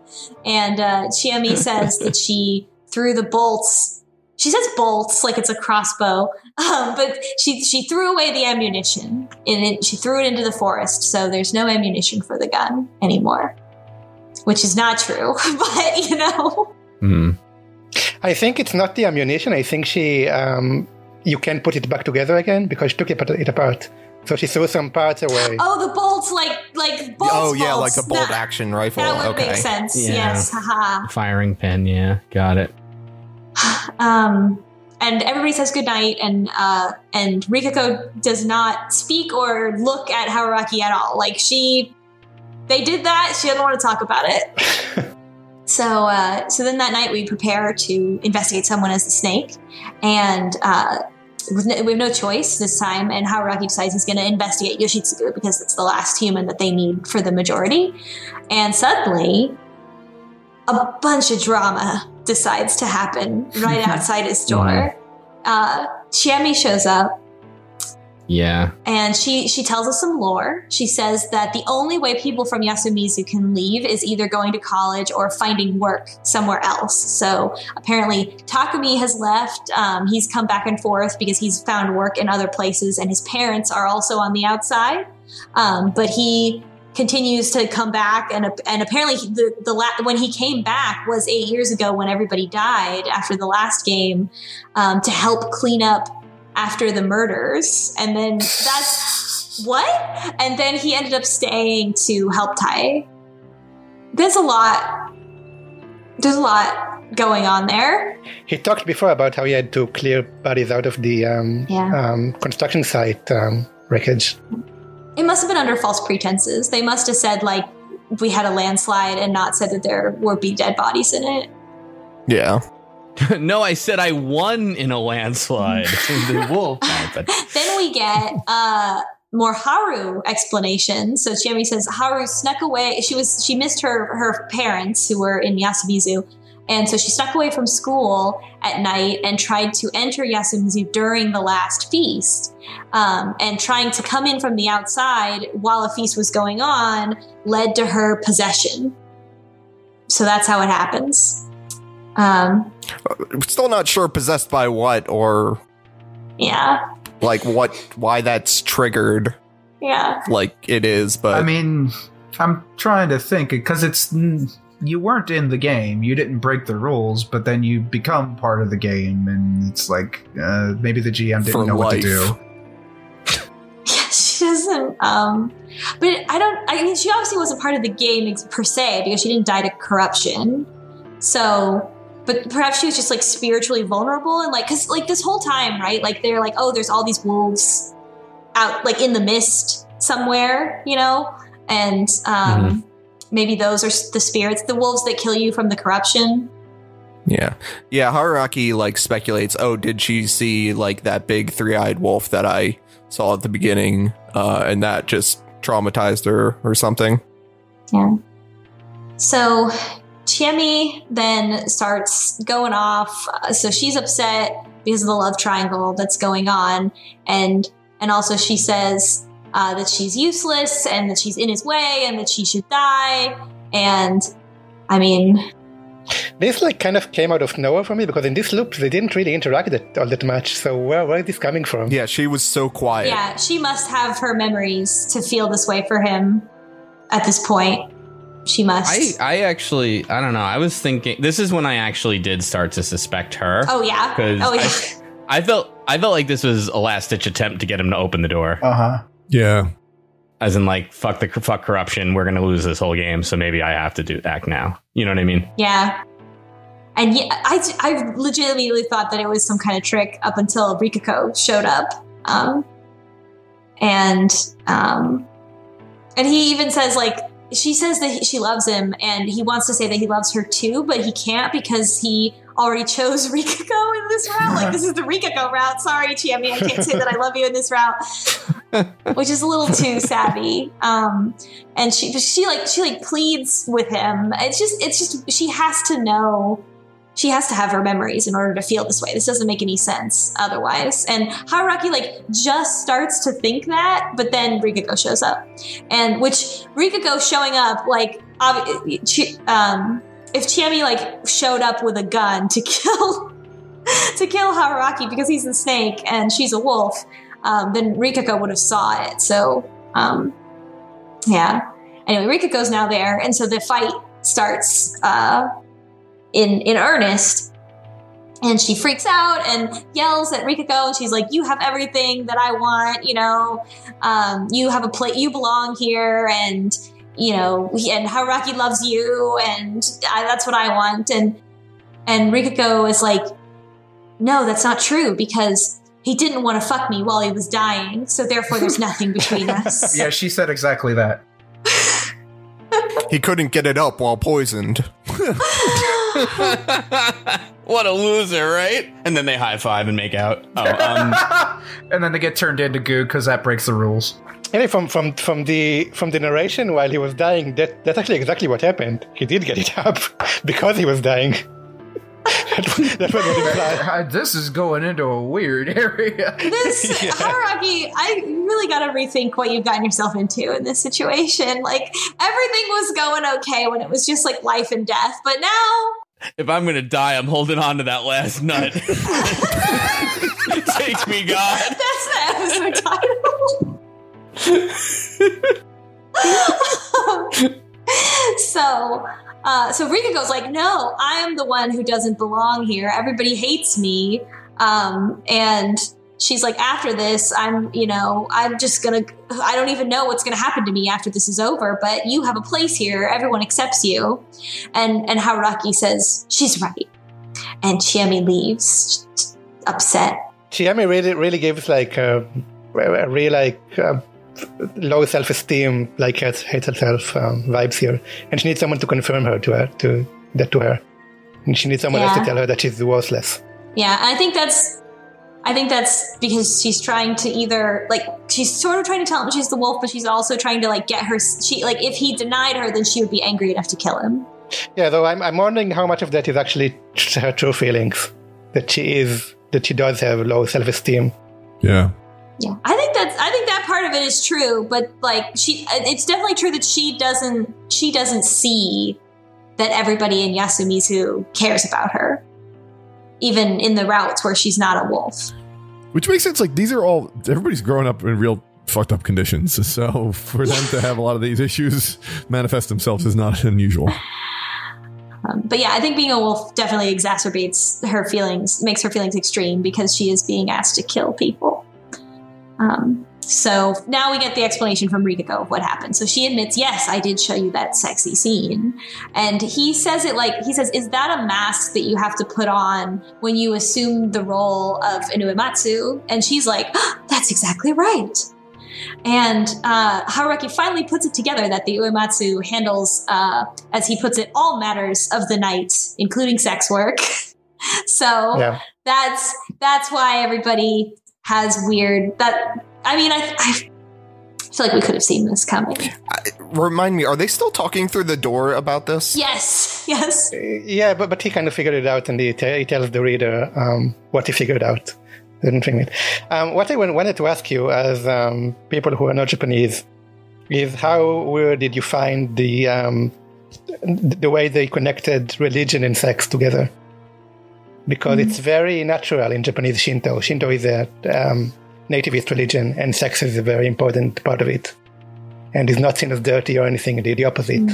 Speaker 6: And uh, Chiemi [LAUGHS] says that she threw the bolts. She says bolts like it's a crossbow, [LAUGHS] um, but she she threw away the ammunition and it, she threw it into the forest. So there's no ammunition for the gun anymore, which is not true. [LAUGHS] but you know,
Speaker 1: Hmm.
Speaker 4: I think it's not the ammunition. I think she, um, you can put it back together again because she took it, it apart. So she threw some parts away.
Speaker 6: oh, the bolts like like bolts.
Speaker 5: oh yeah, like
Speaker 6: bolts.
Speaker 5: the bolt
Speaker 6: That-
Speaker 5: action rifle.
Speaker 6: That would
Speaker 5: okay.
Speaker 6: make sense.
Speaker 1: Yeah.
Speaker 6: Yes. Haha.
Speaker 1: Firing pin. Yeah, got it. [SIGHS]
Speaker 6: Um, and everybody says goodnight, and uh, and Rikako does not speak or look at Haruaki at all. Like she, they did that. She doesn't want to talk about it. [LAUGHS] so uh, so then that night we prepare to investigate someone as the snake, and. Uh, with no, we have no choice this time, and Haruaki decides he's going to investigate Yoshitsugu because it's the last human that they need for the majority. And suddenly, a bunch of drama decides to happen right [LAUGHS] outside his door. Uh, Chiemi shows up
Speaker 1: Yeah.
Speaker 6: and she she tells us some lore. She says that the only way people from Yasumizu can leave is either going to college or finding work somewhere else. So apparently Takumi has left. Um, he's come back and forth because he's found work in other places, and his parents are also on the outside. Um, but he continues to come back, and and apparently the the la- when he came back was eight years ago when everybody died after the last game um, to help clean up after the murders, and then that's [SIGHS] what, and then he ended up staying to help Tai. There's a lot. There's a lot going on there.
Speaker 4: He talked before about how he had to clear bodies out of the um,
Speaker 6: Yeah.
Speaker 4: um, construction site um, wreckage.
Speaker 6: It must have been under false pretenses. They must have said like we had a landslide and not said that there would be dead bodies in it.
Speaker 5: Yeah. [LAUGHS]
Speaker 1: no, I said I won in a landslide. [LAUGHS] the wolf. [LAUGHS] No,
Speaker 6: then we get uh more Haru explanations. So Chiemi says Haru snuck away. She was she missed her her parents who were in Yasumizu, and so she snuck away from school at night and tried to enter Yasumizu during the last feast. Um, and trying to come in from the outside while a feast was going on led to her possession. So that's how it happens. Um,
Speaker 5: Still not sure possessed by what or
Speaker 6: yeah,
Speaker 5: like what why that's triggered
Speaker 6: yeah.
Speaker 5: like it is, but
Speaker 2: I mean, I'm trying to think because it's you weren't in the game, you didn't break the rules, but then you become part of the game, and it's like uh, maybe the GM didn't
Speaker 5: For
Speaker 2: know what to do. [LAUGHS]
Speaker 6: Yeah, she doesn't. Um, but I don't. I mean, she obviously wasn't part of the game per se because she didn't die to corruption. So, but perhaps she was just like spiritually vulnerable and like, cause like this whole time, right? Like they're like, oh, there's all these wolves out like in the mist somewhere, you know, and um, maybe those are the spirits, the wolves that kill you from the corruption.
Speaker 5: yeah. Yeah, Haruaki like speculates, "Oh, did she see like that big three-eyed wolf that I saw at the beginning uh and that just traumatized her or something?"
Speaker 6: Yeah. So Chiemi then starts going off. Uh, So she's upset because of the love triangle that's going on, and and also she says uh, that she's useless and that she's in his way and that she should die. And I mean,
Speaker 4: This like kind of came out of nowhere for me because in this loop they didn't really interact that, all that much. So where where is this coming from?
Speaker 5: Yeah, she was so quiet.
Speaker 6: yeah, she must have her memories to feel this way for him at this point. She must.
Speaker 1: I, I actually, I don't know. I was thinking this is when I actually did start to suspect her.
Speaker 6: oh yeah.
Speaker 1: 'Cause
Speaker 6: Oh yeah.
Speaker 1: I, I felt, I felt like this was a last ditch attempt to get him to open the door.
Speaker 2: Uh huh.
Speaker 3: Yeah.
Speaker 1: As in, like, fuck the fuck corruption. We're gonna lose this whole game, so maybe I have to do act now. You know what I mean?
Speaker 6: Yeah. And yeah, I, I legitimately thought that it was some kind of trick up until Rikako showed up. Um, and um, and he even says like she says that she loves him and he wants to say that he loves her too, but he can't because he already chose [LAUGHS] Rikako in this route. Like this is the Rikako route. Sorry, Chiemi, I can't say that I love you in this route, [LAUGHS] which is a little too savvy. Um, and she she like she like pleads with him. It's just it's just she has to know. She has to have her memories in order to feel this way. This doesn't make any sense otherwise. And Haruaki like just starts to think that, but then Rikako shows up, and which Rikako showing up like she, um, if Chiemi like showed up with a gun to [LAUGHS] kill to kill Haruaki because he's a snake and she's a wolf, um, then Rikako would have saw it. So um, yeah. Anyway, Rikako's now there, and so the fight starts uh, in in earnest. And she freaks out and yells at Rikako, and she's like, "You have everything that I want. You know, um, you have a plate. You belong here, and you know, and Haruaki loves you, and I, that's what I want." And and Rikako is like, "No, that's not true because he didn't want to fuck me while he was dying, so therefore there's nothing between [LAUGHS] us."
Speaker 2: Yeah, she said exactly that.
Speaker 5: He couldn't get it up while poisoned. [LAUGHS] [LAUGHS]
Speaker 1: what a loser, right? And then they high five and make out. Oh, um, [LAUGHS]
Speaker 2: and then they get turned into goo because that breaks the rules.
Speaker 4: Anyway, from from from the from the narration while he was dying, that that's actually exactly what happened. He did get it [LAUGHS] up because he was dying. that, that what implied.
Speaker 2: This is going into a weird area.
Speaker 6: this Haruaki, I really got to rethink what you've gotten yourself into in this situation. Like everything was going okay when it was just like life and death, but now
Speaker 1: if I'm gonna die, I'm holding on to that last nut. [LAUGHS] Take me, God.
Speaker 6: that's the episode title. [LAUGHS] so, uh, so Rika goes like, "No, I am the one who doesn't belong here. Everybody hates me." Um, and she's like, "After this, I'm, you know, I'm just gonna. I don't even know what's gonna happen to me after this is over. But you have a place here. Everyone accepts you." And and Haruaki says, "She's right." And Chiemi leaves, upset.
Speaker 4: Chiemi really really gives like a, a real like uh, low self esteem, like hates, hates herself um, vibes here, and she needs someone to confirm her to her to that to her, and she needs someone else to tell her that she's worthless.
Speaker 6: Yeah, I think that's I think that's because she's trying to either like she's sort of trying to tell him she's the wolf, but she's also trying to like get her she like if he denied her, then she would be angry enough to kill him.
Speaker 4: Yeah, though I'm I'm wondering how much of that is actually her true feelings that she is that she does have low self esteem.
Speaker 3: Yeah.
Speaker 6: Yeah, I think that's I think that part of it is true, but like she, it's definitely true that she doesn't she doesn't see that everybody in Yasumizu cares about her, even in the routes where she's not a wolf.
Speaker 3: Which makes sense. Like these are all everybody's growing up in real fucked up conditions. [LAUGHS] So for them to have a lot of these issues manifest themselves is not unusual.
Speaker 6: Um, but yeah, I think being a wolf definitely exacerbates her feelings, makes her feelings extreme because she is being asked to kill people. Um, so now we get the explanation from Rikako of what happened. So she admits, yes, I did show you that sexy scene. And he says it like, he says, is that a mask that you have to put on when you assume the role of Inuimatsu? And she's like, "Ah, that's exactly right. And uh, Haruaki finally puts it together that the Uematsu handles, uh, as he puts it, all matters of the night, including sex work. [LAUGHS] so
Speaker 4: Yeah.
Speaker 6: that's that's why everybody has weird. That I mean, I, I feel like we could have seen this coming.
Speaker 5: Remind me, are they still talking through the door about this?
Speaker 6: Yes, yes.
Speaker 4: Yeah, but but he kind of figured it out, and he, te- he tells the reader um, what he figured out. Didn't think it. Um, what I wanted to ask you, as um, people who are not Japanese, is how where did you find the um, the way they connected religion and sex together? Because it's very natural in Japanese Shinto. Shinto is a um, nativist religion, and sex is a very important part of it, and is not seen as dirty or anything. The, the opposite.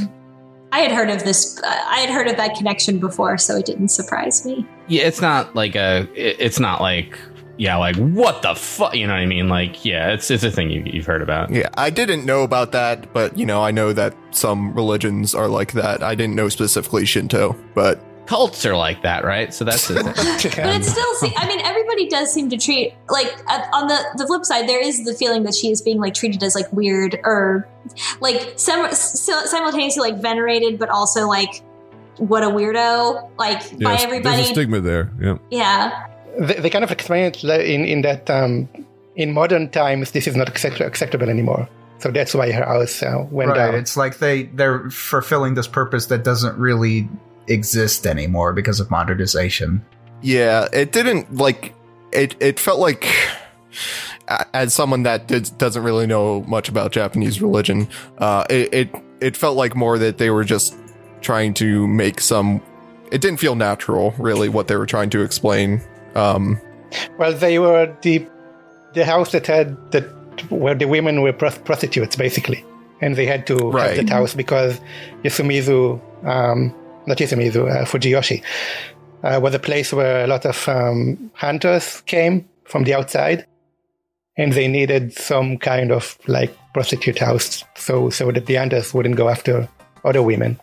Speaker 6: I had heard of this. Uh, I had heard of that connection before, so it didn't surprise me.
Speaker 1: Yeah, it's not like a. It's not like yeah, like what the fuck. You know what I mean? Like yeah, it's it's a thing you've heard about.
Speaker 5: Yeah, I didn't know about that, but you know, I know that some religions are like that. I didn't know specifically Shinto, but
Speaker 1: cults are like that, right? So that's the thing. [LAUGHS] [LAUGHS]
Speaker 6: But it's still, se- I mean, everybody does seem to treat like uh, on the the flip side, there is the feeling that she is being like treated as like weird or like sim- sim- simultaneously like venerated, but also like what a weirdo like by everybody.
Speaker 3: There's a stigma there. Yeah.
Speaker 6: yeah,
Speaker 4: they, they kind of explain it in, in that um, in modern times this is not accept- acceptable anymore. So that's why her house uh, went
Speaker 2: right.
Speaker 4: down.
Speaker 2: It's like they they're fulfilling this purpose that doesn't really exist anymore because of modernization.
Speaker 5: Yeah, it didn't like it. It felt like, as someone that did, doesn't really know much about Japanese religion, uh, it, it it felt like more that they were just trying to make some. It didn't feel natural, really, what they were trying to explain. Um,
Speaker 4: Well, they were the the house that had that where the women were pros- prostitutes basically, and they had to
Speaker 5: Right.
Speaker 4: have that house because Yasumizu, um, not Yasumizu, uh, Fujiyoshi, uh, was a place where a lot of um, hunters came from the outside, and they needed some kind of like prostitute house so so that the hunters wouldn't go after other women.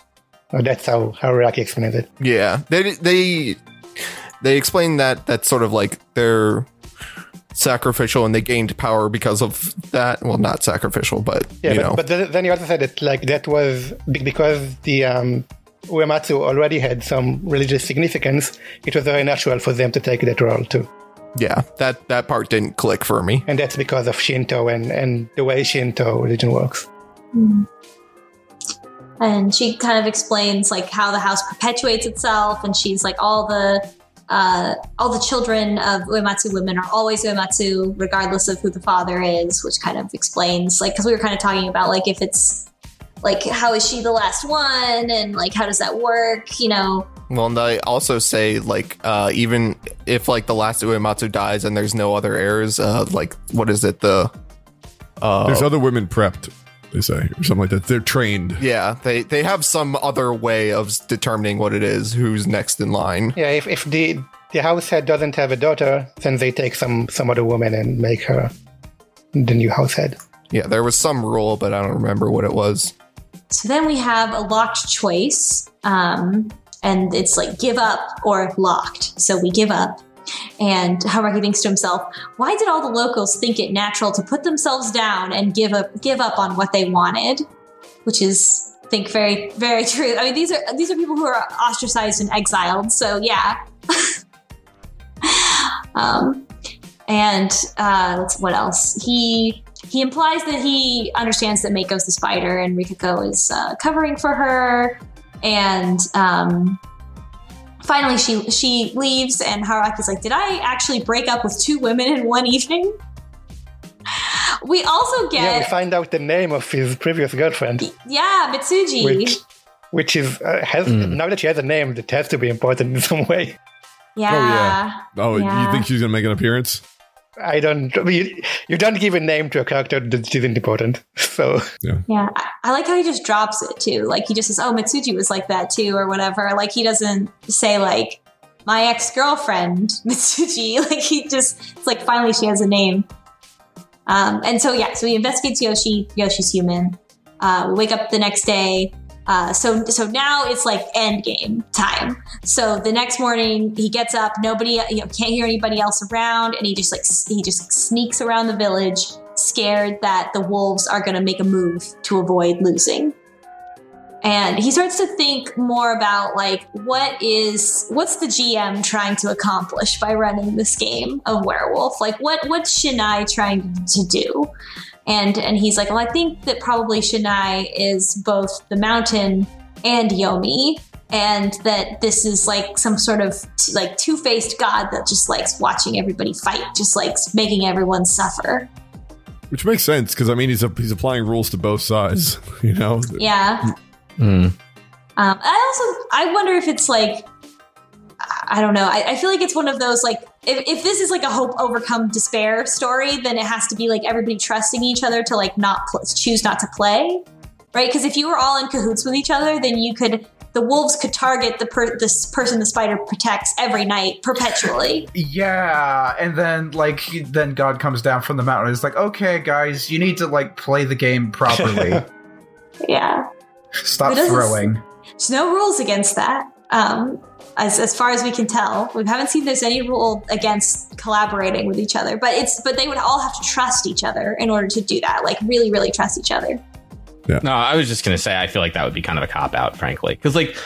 Speaker 4: Uh, that's how how Raki explains it.
Speaker 5: yeah, they they they explained that that's sort of like they're sacrificial and they gained power because of that. Well, not sacrificial, but
Speaker 4: Yeah,
Speaker 5: you
Speaker 4: but,
Speaker 5: know,
Speaker 4: but then then you also said that like that was because the um, Uematsu already had some religious significance. It was very natural for them to take that role too,
Speaker 5: yeah, that that part didn't click for me.
Speaker 4: and that's because of Shinto and and the way Shinto religion works.
Speaker 6: and she kind of explains like how the house perpetuates itself, and she's like all the. Uh, all the children of Uematsu women are always Uematsu, regardless of who the father is, which kind of explains, like, because we were kind of talking about, like, if it's, like, how is she the last one, and like, how does that work, you know?
Speaker 5: Well, and i also say like uh, even if like the last Uematsu dies and there's no other heirs, uh, like what is it the uh,
Speaker 3: There's other women prepped, they say, or something like that. They're trained.
Speaker 5: yeah they they have some other way of determining what it is who's next in line.
Speaker 4: Yeah, if, if the the house head doesn't have a daughter, then they take some some other woman and make her the new house head.
Speaker 5: Yeah, there was some rule, but I don't remember what it was.
Speaker 6: So then we have a locked choice, um, and it's like give up or locked. So we give up. And Haruaki thinks to himself, why did all the locals think it natural to put themselves down and give up give up on what they wanted? Which is I think very, very true. I mean these are these are people who are ostracized and exiled, so yeah. [LAUGHS] um and uh what else? He he implies that he understands that Mako's the spider and Rikako is uh, covering for her. And um, finally, she she leaves, and Haruaki's like, "Did I actually break up with two women in one evening?" [LAUGHS] We also get
Speaker 4: Yeah, we
Speaker 6: get
Speaker 4: find out the name of his previous girlfriend,
Speaker 6: yeah, Mitsuji.
Speaker 4: which which is uh, has now that she has a name, that has to be important in some way.
Speaker 6: yeah.
Speaker 3: Oh,
Speaker 6: Yeah.
Speaker 3: you think she's gonna make an appearance?
Speaker 4: I don't. I mean, you, you don't give a name to a character that isn't important. So
Speaker 6: Yeah, I, I like how he just drops it too. Like he just says, "Oh, Mitsuji was like that too," or whatever. Like he doesn't say like my ex girlfriend [LAUGHS] Mitsuji. [LAUGHS] Like he just it's like finally she has a name. Um, and so yeah, so he investigates Yoshi. Yoshi's human. Uh, we wake up the next day. Uh, so so now it's like end game time. So the next morning he gets up. Nobody you know, can't hear anybody else around, and he just like he just sneaks around the village, scared that the wolves are going to make a move to avoid losing. And he starts to think more about like what is what's the GM trying to accomplish by running this game of werewolf? Like what what's Shinai trying to do? And and he's like, well, I think that probably Shinai is both the mountain and Yomi, and that this is like some sort of t- like two faced god that just likes watching everybody fight, just likes making everyone suffer.
Speaker 3: Which makes sense because I mean he's a, he's applying rules to both sides. [LAUGHS] You know.
Speaker 6: Yeah.
Speaker 1: Hmm.
Speaker 6: Um, I also I wonder if it's like I don't know. I, I feel like it's one of those like if, if this is like a hope overcome despair story, then it has to be like everybody trusting each other to like not pl- choose not to play, right? Because if you were all in cahoots with each other, then you could the wolves could target the per- this person the spider protects every night perpetually.
Speaker 2: Yeah, and then like then God comes down from the mountain. and is like, okay, guys, you need to like play the game properly. [LAUGHS]
Speaker 6: yeah,
Speaker 2: Stop throwing.
Speaker 6: there's no rules against that. Um, as, as far as we can tell, we haven't seen there's any rule against collaborating with each other. But it's but they would all have to trust each other in order to do that. Like really, really trust each other. Yeah.
Speaker 1: No, I was just gonna say I feel like that would be kind of a cop out, frankly, because like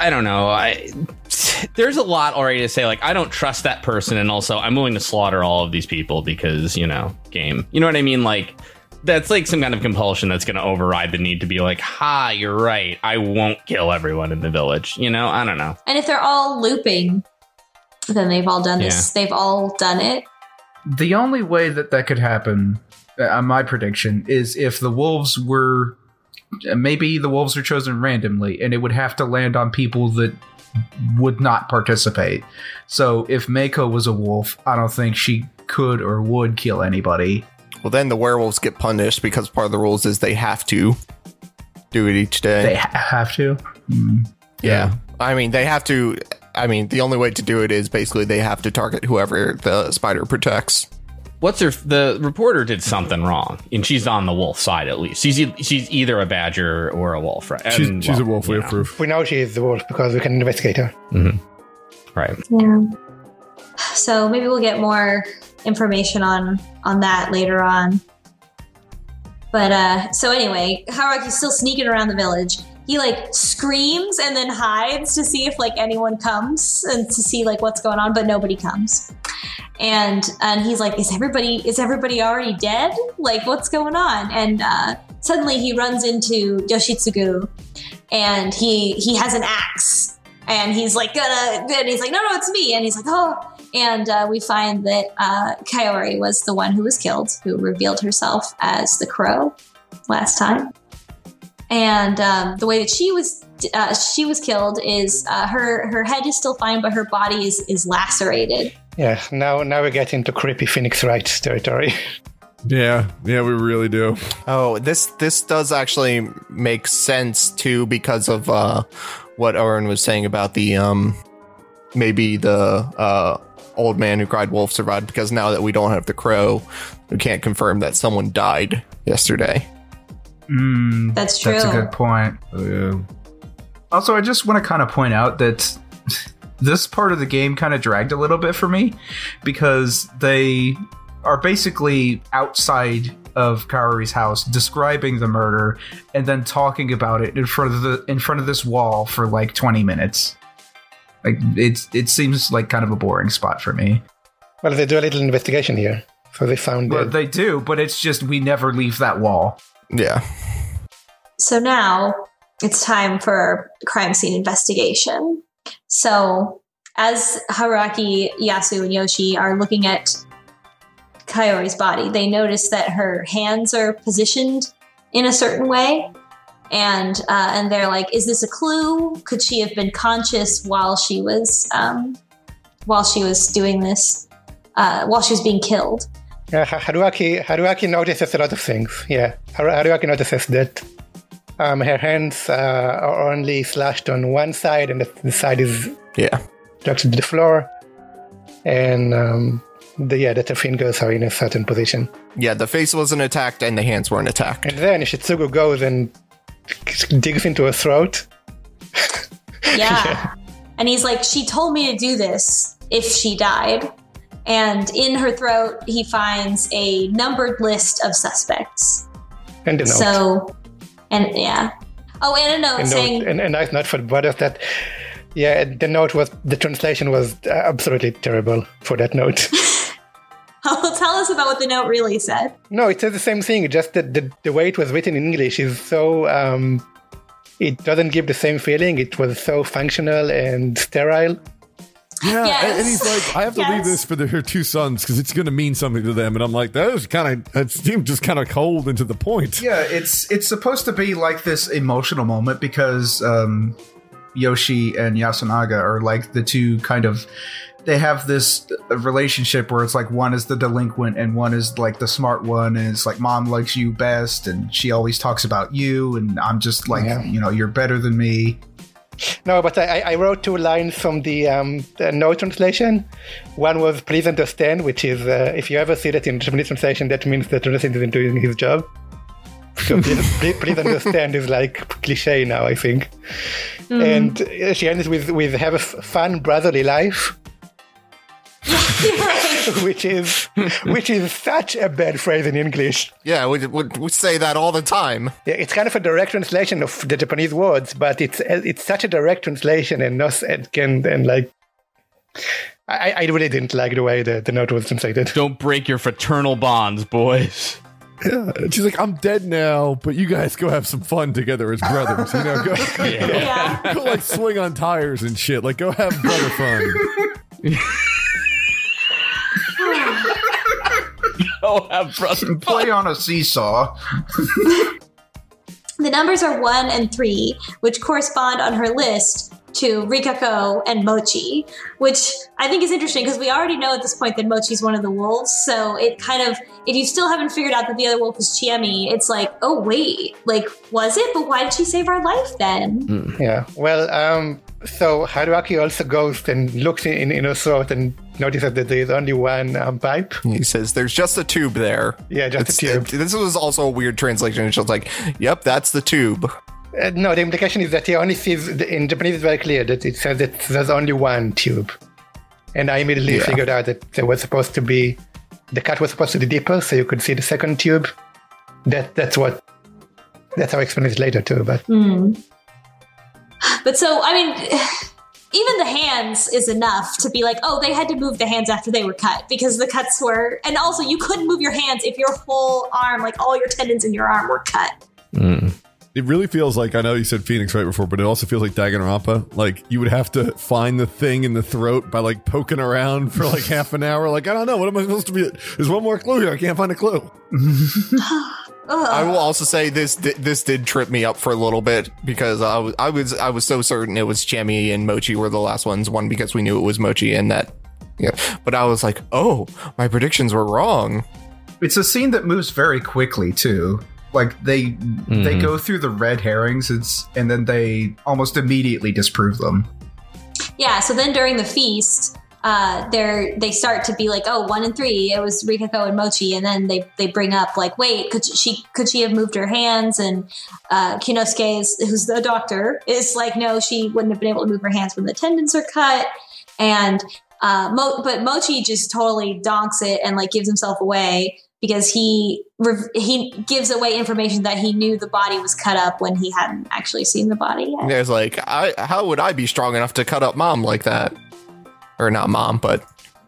Speaker 1: I don't know, I [SIGHS] there's a lot already to say. Like I don't trust that person, and also I'm willing to slaughter all of these people because you know game. You know what I mean? Like that's like some kind of compulsion that's going to override the need to be like, ha, you're right. I won't kill everyone in the village. You know, I don't know.
Speaker 6: And if they're all looping, then they've all done this. They've all done it.
Speaker 2: The only way that that could happen, uh, my prediction, is if the wolves were. Maybe the wolves are chosen randomly, and it would have to land on people that would not participate. So if Mako was a wolf, I don't think she could or would kill anybody.
Speaker 5: Well, then the werewolves get punished because part of the rules is they have to do it each day.
Speaker 2: They ha- have to. Hmm.
Speaker 5: yeah. I mean, they have to. I mean, the only way to do it is basically they have to target whoever the spider protects.
Speaker 1: What's her? The reporter did something wrong, and she's on the wolf side at least. She's e- she's either a badger or a wolf, right?
Speaker 3: She's,
Speaker 1: And,
Speaker 3: she's a
Speaker 1: well,
Speaker 3: wolf. We
Speaker 1: know.
Speaker 3: proof.
Speaker 4: We know she is the wolf because we can investigate her. Mm-hmm.
Speaker 1: right?
Speaker 6: Yeah. So maybe we'll get more information on on that later on. But uh so anyway, Haruaki's still sneaking around the village. He like screams and then hides to see if like anyone comes and to see like what's going on, but nobody comes. And and he's like, Is everybody is everybody already dead? Like what's going on? And uh suddenly he runs into Yoshitsugu and he he has an axe and he's like gonna and he's like no no it's me and he's like oh and uh, we find that uh, Kaori was the one who was killed who revealed herself as the crow last time and um, the way that she was uh, she was killed is uh, her her head is still fine but her body is is lacerated
Speaker 4: Yeah, now now we get into creepy Phoenix Wright territory.
Speaker 3: Yeah, yeah, we really do.
Speaker 5: Oh, this this does actually make sense too because of uh, what Oren was saying about the um, maybe the uh, old man who cried wolf survived because now that we don't have the crow, we can't confirm that someone died yesterday.
Speaker 2: Mm,
Speaker 6: That's true.
Speaker 2: That's a good point.
Speaker 3: Oh, yeah.
Speaker 2: Also, I just want to kind of point out that [LAUGHS] this part of the game kind of dragged a little bit for me because they are basically outside of Kaori's house describing the murder and then talking about it in front of the in front of this wall for like 20 minutes. Like it's it seems like kind of a boring spot for me.
Speaker 4: Well, they do a little investigation here, so they found
Speaker 2: Well,
Speaker 4: it.
Speaker 2: they do, but it's just we never leave that wall.
Speaker 5: Yeah.
Speaker 6: So now it's time for crime scene investigation. So as Haruaki, Yasu, and Yoshi are looking at Kaori's body, they notice that her hands are positioned in a certain way. And uh, and they're like, "Is this a clue? Could she have been conscious while she was um, while she was doing this? Uh, while she was being killed?"
Speaker 4: Yeah, Haruaki, Haruaki notices a lot of things. Yeah, Haruaki notices that um, her hands uh, are only slashed on one side, and the, the side is
Speaker 5: Yeah.
Speaker 4: directed to the floor. And um, the, yeah, that her fingers are in a certain position.
Speaker 5: Yeah, the face wasn't attacked and the hands weren't attacked.
Speaker 4: And then Yoshitsugu goes and digs into her throat. [LAUGHS]
Speaker 6: Yeah. And he's like, she told me to do this if she died. And in her throat, he finds a numbered list of suspects.
Speaker 4: And a note.
Speaker 6: So, and yeah. Oh, and a note
Speaker 4: a
Speaker 6: saying,
Speaker 4: note, and a nice note for the brothers that, yeah, the note was, the translation was uh, absolutely terrible for that note. [LAUGHS]
Speaker 6: tell us about what the note really said.
Speaker 4: no, it says the same thing, just that the, the way it was written in English is so, um, it doesn't give the same feeling. It was so functional and sterile.
Speaker 3: Yeah,
Speaker 6: Yes.
Speaker 3: and, and he's like, I have to leave this for the, her two sons because it's going to mean something to them. And I'm like, that was kind of, it seemed just kind of cold and to the point.
Speaker 2: Yeah, it's it's supposed to be like this emotional moment because um, Yoshi and Yasunaga are like the two kind of they have this relationship where it's like one is the delinquent and one is like the smart one and it's like mom likes you best and she always talks about you and I'm just like
Speaker 4: Yeah.
Speaker 2: you know you're better than me.
Speaker 4: No, but I, I wrote two lines from the, um, the note translation. One was "Please understand," which is uh, if you ever see that in Japanese translation, that means the translator isn't doing his job. So [LAUGHS] please, please, please understand is like cliche now, I think. And uh, she ends with with have a f- fun brotherly life,
Speaker 6: right. [LAUGHS]
Speaker 4: which is which is such a bad phrase in English.
Speaker 5: Yeah, we, we, we say that all the time.
Speaker 4: Yeah, it's kind of a direct translation of the Japanese words, but it's it's such a direct translation and not and can and like. I, I really didn't like the way the, the note was translated.
Speaker 1: Don't break your fraternal bonds, boys.
Speaker 3: Yeah. She's like, I'm dead now, but you guys go have some fun together as brothers. You know, go, [LAUGHS]
Speaker 6: Yeah.
Speaker 3: go like swing on tires and shit. Like, go have brother fun. [LAUGHS] [LAUGHS]
Speaker 1: Oh, have brother. [LAUGHS]
Speaker 2: Play on a seesaw.
Speaker 6: The numbers are one and three, which correspond on her list to Rikako and Mochi, which I think is interesting because we already know at this point that Mochi's one of the wolves. So it kind of, if you still haven't figured out that the other wolf is Chiemi, it's like, oh wait, like was it? But why did she save our life then?
Speaker 4: Yeah. Well, um, so Haruaki also goes and looks in, in, in her throat and notices that there is only one um, pipe.
Speaker 5: He says, "There's just a tube there."
Speaker 4: Yeah, just a tube.
Speaker 5: it- this was also a weird translation. It's just like, "Yep, that's the tube."
Speaker 4: Uh, no, the implication is that he only sees, in Japanese it's very clear that it says that there's only one tube. And I immediately
Speaker 5: Yeah.
Speaker 4: figured out that there was supposed to be, the cut was supposed to be deeper so you could see the second tube. That That's what, that's how I explained it later too, but
Speaker 6: But so, I mean, even the hands is enough to be like, oh, they had to move the hands after they were cut because the cuts were, and also you couldn't move your hands if your whole arm, like all your tendons in your arm, were cut. Mm.
Speaker 3: It really feels like I know you said Phoenix Wright before, but it also feels like Danganronpa. Like you would have to find the thing in the throat by like poking around for like [LAUGHS] half an hour. Like I don't know, what am I supposed to be? There's one more clue here. I can't find a clue. [SIGHS] [LAUGHS] Uh-huh.
Speaker 5: I will also say this this did trip me up for a little bit because I was I was I was so certain it was Chiemi and Mochi were the last ones. One because we knew it was Mochi and that. Yeah, but I was like, oh, my predictions were wrong.
Speaker 2: It's a scene that moves very quickly too. Like they they mm-hmm. go through the red herrings and, and then they almost immediately disprove them.
Speaker 6: Yeah, so then during the feast, uh, they're they start to be like, oh, one and three, it was Rikako and Mochi, and then they they bring up like, wait, could she could she have moved her hands? And uh, Kinosuke is who's the doctor is like, no, she wouldn't have been able to move her hands when the tendons are cut, and uh, Mo- but Mochi just totally donks it and like gives himself away because he he gives away information that he knew the body was cut up when he hadn't actually seen the body yet.
Speaker 5: There's like, I how would I be strong enough to cut up mom like that? Or not mom, but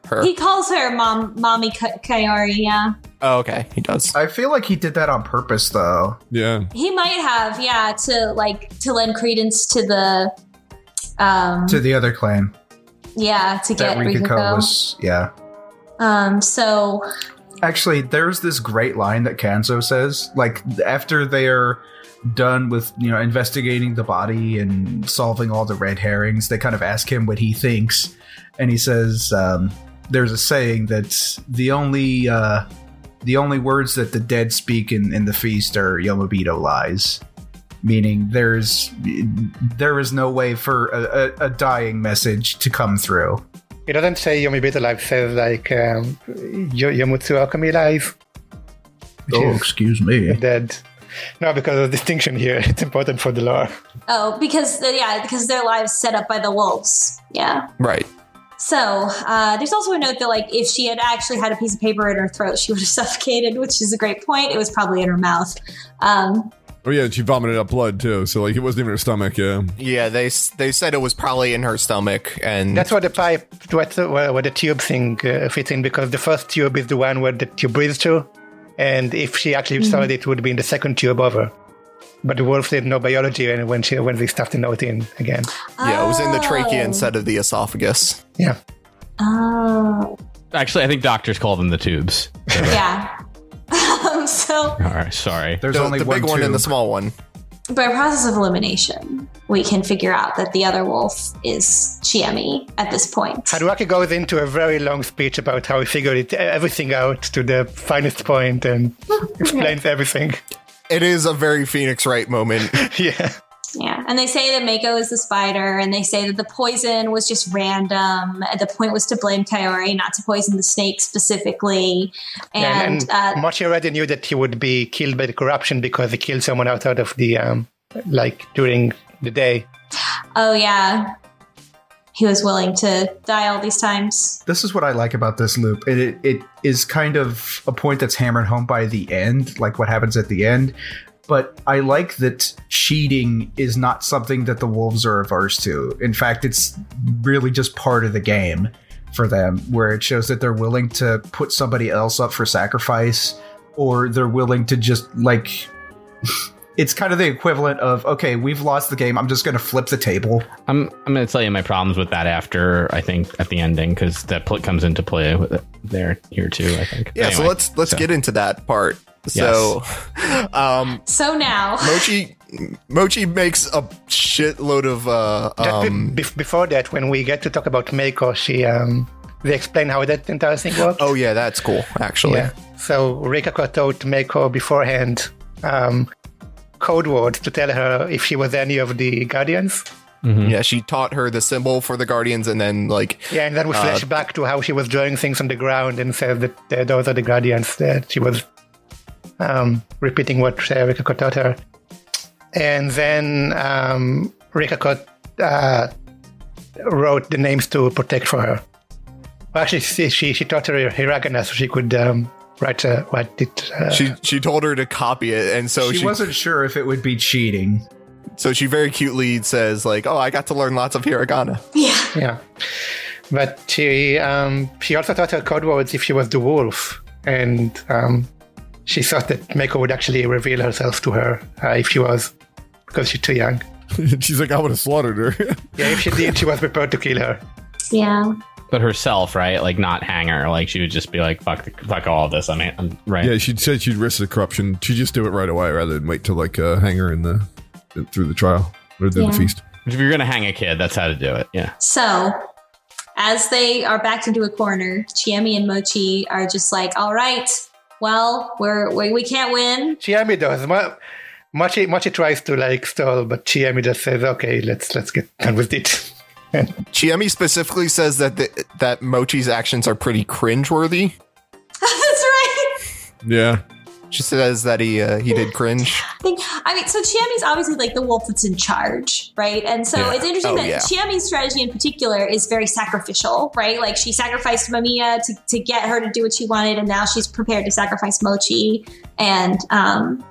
Speaker 5: her.
Speaker 6: He calls her mom, mommy Ka- Kaori. Yeah.
Speaker 5: oh, okay, he does.
Speaker 2: I feel like he did that on purpose though.
Speaker 3: Yeah,
Speaker 6: He might have, yeah, to like to lend credence to the, um,
Speaker 2: To the other claim
Speaker 6: yeah, to
Speaker 2: that
Speaker 6: get
Speaker 2: Rikako
Speaker 6: Rikako.
Speaker 2: was yeah.
Speaker 6: Um, so
Speaker 2: Actually, there's this great line that Kanzo says. Like after they're done with you know investigating the body and solving all the red herrings, they kind of ask him what he thinks, and he says, um, "There's a saying that the only uh, the only words that the dead speak in, in the feast are Yomobito lies." Meaning, there's there is no way for a, a, a dying message to come through.
Speaker 4: it doesn't say Yomi Beta Life, says like um, Yo- Yomutsu Alchemy Life. Which
Speaker 2: Oh,
Speaker 4: is
Speaker 2: excuse me.
Speaker 4: dead. No, because of the distinction here. [LAUGHS] It's important for the lore.
Speaker 6: oh, because yeah, because their lives set up by the wolves. Yeah.
Speaker 5: Right.
Speaker 6: So uh, there's also a note that like if she had actually had a piece of paper in her throat, she would have [LAUGHS] suffocated, which is a great point. It was probably in her mouth. Um,
Speaker 3: oh yeah, and she vomited up blood too. So like it wasn't even her stomach. Yeah,
Speaker 5: Yeah, they they said it was probably in her stomach, and
Speaker 4: That's where the pipe, what, where, where the tube thing uh, fits in, because the first tube is the one where the tube breathes through. And if she actually saw it, it would be in the second tube over. But the wolf did no biology and when she when they stuffed the note in again.
Speaker 5: yeah, it was in the trachea
Speaker 6: Oh.
Speaker 5: instead of the esophagus.
Speaker 4: Yeah.
Speaker 6: oh,
Speaker 1: Actually, I think doctors call them the tubes. [LAUGHS]
Speaker 6: yeah. [LAUGHS] um, so
Speaker 1: All right, sorry.
Speaker 2: There's
Speaker 5: The,
Speaker 2: only
Speaker 5: the
Speaker 2: one
Speaker 5: big one and the small one.
Speaker 6: by process of elimination, we can figure out that the other wolf is Chiemi at this point.
Speaker 4: Haruaki goes into a very long speech about how he figured it, everything out to the finest point and explains everything.
Speaker 5: It is a very Phoenix Wright moment. [LAUGHS]
Speaker 4: yeah.
Speaker 6: Yeah, and they say that Mako is the spider, and they say that the poison was just random. The point was to blame Kaori, not to poison the snake specifically. And,
Speaker 4: and,
Speaker 6: uh,
Speaker 4: Mochi already knew that he would be killed by the corruption because he killed someone outside of the um, like during the day.
Speaker 6: oh yeah, he was willing to die all these times.
Speaker 2: This is what I like about this loop. It, it it is kind of a point that's hammered home by the end, like what happens at the end. But I like that cheating is not something that the wolves are averse to. In fact, it's really just part of the game for them, where it shows that they're willing to put somebody else up for sacrifice, or they're willing to just like. [LAUGHS] It's kind of the equivalent of okay, we've lost the game. I'm just going to flip the table.
Speaker 1: I'm I'm going to tell you my problems with that after I think at the ending because that pl- comes into play with it there here too. I think.
Speaker 5: Yeah, so let's let's
Speaker 1: so-
Speaker 5: get into that part. So, [LAUGHS] um,
Speaker 6: So now, [LAUGHS]
Speaker 5: Mochi Mochi makes a shitload of uh,
Speaker 4: Just be-
Speaker 5: um,
Speaker 4: bef- before that, when we get to talk about Mako, she um, they explain how that entire thing works.
Speaker 5: Oh yeah, that's cool. Actually,
Speaker 4: Yeah. So Rikako told Mako beforehand um, code word to tell her if she was any of the Guardians.
Speaker 5: yeah. She taught her the symbol for the Guardians, and then like
Speaker 4: Yeah, and then we flash back to how she was drawing things on the ground and said that uh, those are the Guardians. That she was um, repeating what uh, Rikako taught her. And then um, Rikako uh, wrote the names to protect for her. Well, actually, she, she, she taught her hiragana so she could um, write uh, what it. Uh,
Speaker 5: she she told her to copy it, and so
Speaker 2: she,
Speaker 5: she,
Speaker 2: wasn't sure if it would be cheating.
Speaker 5: so she very cutely says like, "Oh, I got to learn lots of hiragana."
Speaker 6: yeah,
Speaker 4: Yeah, but she um, she also taught her code words if she was the wolf, and um, she thought that Mako would actually reveal herself to her uh, if she was, because she's too young. [LAUGHS]
Speaker 3: She's like, I would have slaughtered her.
Speaker 4: Yeah, if she did, she was prepared to kill her.
Speaker 6: yeah.
Speaker 1: But herself, right? Like not hang her. Like she would just be like, "Fuck, the, fuck all of this." I mean, I'm, right?
Speaker 3: yeah, she said she'd risk the corruption. She'd just do it right away rather than wait till like uh, hang her in the through the trial or through
Speaker 6: Yeah.
Speaker 3: the feast.
Speaker 1: If you're gonna hang a kid, that's how to do it. Yeah.
Speaker 6: So, as they are backed into a corner, Chiemi and Mochi are just like, "All right, well, we're we, we can't win."
Speaker 4: Chiemi does. Mo- Mochi, Mochi tries to like stall, but Chiemi just says, "Okay, let's let's get done with it." [LAUGHS] And [LAUGHS]
Speaker 5: Chiemi specifically says that the, that Mochi's actions are pretty cringeworthy. [LAUGHS]
Speaker 6: That's right.
Speaker 3: Yeah,
Speaker 5: She says that he uh, he did cringe. [LAUGHS]
Speaker 6: I think I mean, so Chiemi's obviously like the wolf that's in charge, right? And so
Speaker 1: Yeah.
Speaker 6: it's interesting
Speaker 5: Oh,
Speaker 6: that
Speaker 5: yeah.
Speaker 6: Chiemi's strategy in particular is very sacrificial, right? Like she sacrificed Mamiya to, to get her to do what she wanted, and now she's prepared to sacrifice Mochi, and um,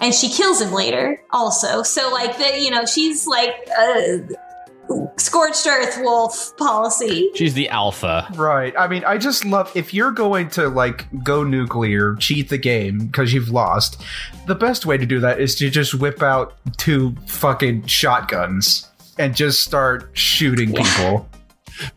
Speaker 6: and she kills him later also. So like the you know she's like a scorched earth wolf policy.
Speaker 1: She's the alpha.
Speaker 2: Right. I mean, I just love if you're going to like go nuclear, cheat the game because you've lost. The best way to do that is to just whip out two fucking shotguns and just start shooting people.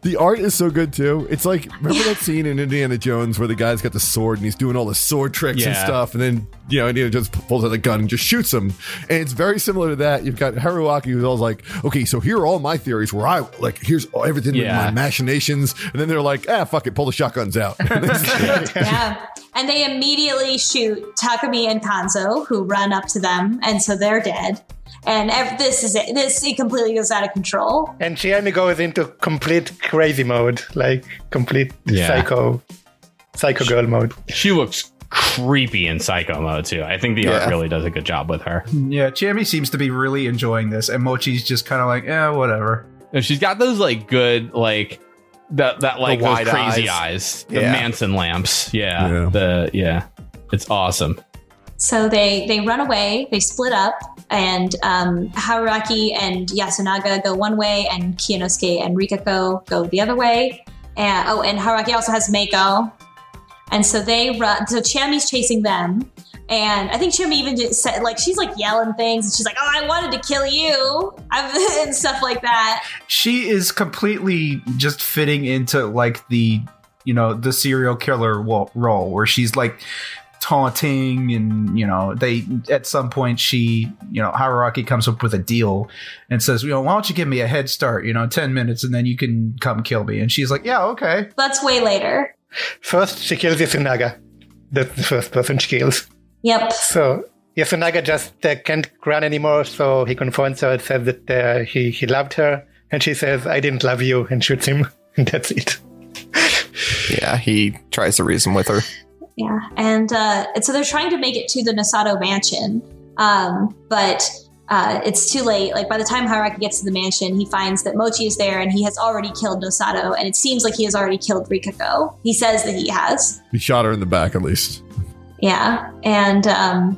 Speaker 3: The art is so good too. It's like remember that scene in Indiana Jones where the guy's got the sword and he's doing all the sword tricks and stuff, and then you know Indiana Jones pulls out the gun and just shoots him. And it's very similar to that. You've got Haruaki who's all like, okay, so here are all my theories where I like here's all- everything with
Speaker 1: Yeah.
Speaker 3: my machinations, and then they're like, ah, fuck it, pull the shotguns out. [LAUGHS] [LAUGHS]
Speaker 6: yeah. And they immediately shoot Takumi and Kanzo, who run up to them, and so they're dead. And ev- this is it. This it completely goes out of control.
Speaker 4: and Chiemi goes into complete crazy mode, like complete
Speaker 1: Yeah.
Speaker 4: psycho, psycho girl mode.
Speaker 1: She looks creepy in psycho mode too. I think the
Speaker 5: Yeah.
Speaker 1: art really does a good job with her.
Speaker 2: Yeah, Chiemi seems to be really enjoying this, and Mochi's just kind of like, yeah, whatever.
Speaker 1: And she's got those like good like that that like those crazy
Speaker 5: eyes.
Speaker 1: eyes, the
Speaker 5: Yeah.
Speaker 1: Manson lamps. Yeah,
Speaker 3: Yeah.
Speaker 1: the yeah, it's awesome.
Speaker 6: So they they run away. They split up, and um, Haruaki and Yasunaga go one way, and Kinosuke and Rikako go the other way. And oh, and Haruaki also has Mako, and so they run. So Chiemi's chasing them. And I think Chiemi even just said, like, she's like yelling things, and she's like, "Oh, I wanted to kill you," [LAUGHS] and stuff like that.
Speaker 2: She is completely just fitting into like the, you know, the serial killer role where she's like taunting and you know they at some point she you know Haruaki comes up with a deal and says you know why don't you give me a head start you know 10 minutes and then you can come kill me and she's like yeah okay
Speaker 6: That's way later.
Speaker 4: First, she kills Yasunaga. That's the first person she kills.
Speaker 6: Yep.
Speaker 4: So Yasunaga just uh, can't run anymore, so he confronts her and says that uh, he, he loved her. And she says, I didn't love you, and shoots him. [LAUGHS] And that's it.
Speaker 5: Yeah, he tries to reason with her.
Speaker 6: Yeah, and uh, and so they're trying to make it to the Nosato mansion, um, but uh, it's too late. Like by the time Haruaki gets to the mansion, he finds that Mochi is there, and he has already killed Nosato, and it seems like he has already killed Rikako. He says that he has.
Speaker 3: He shot her in the back at least.
Speaker 6: Yeah, and um,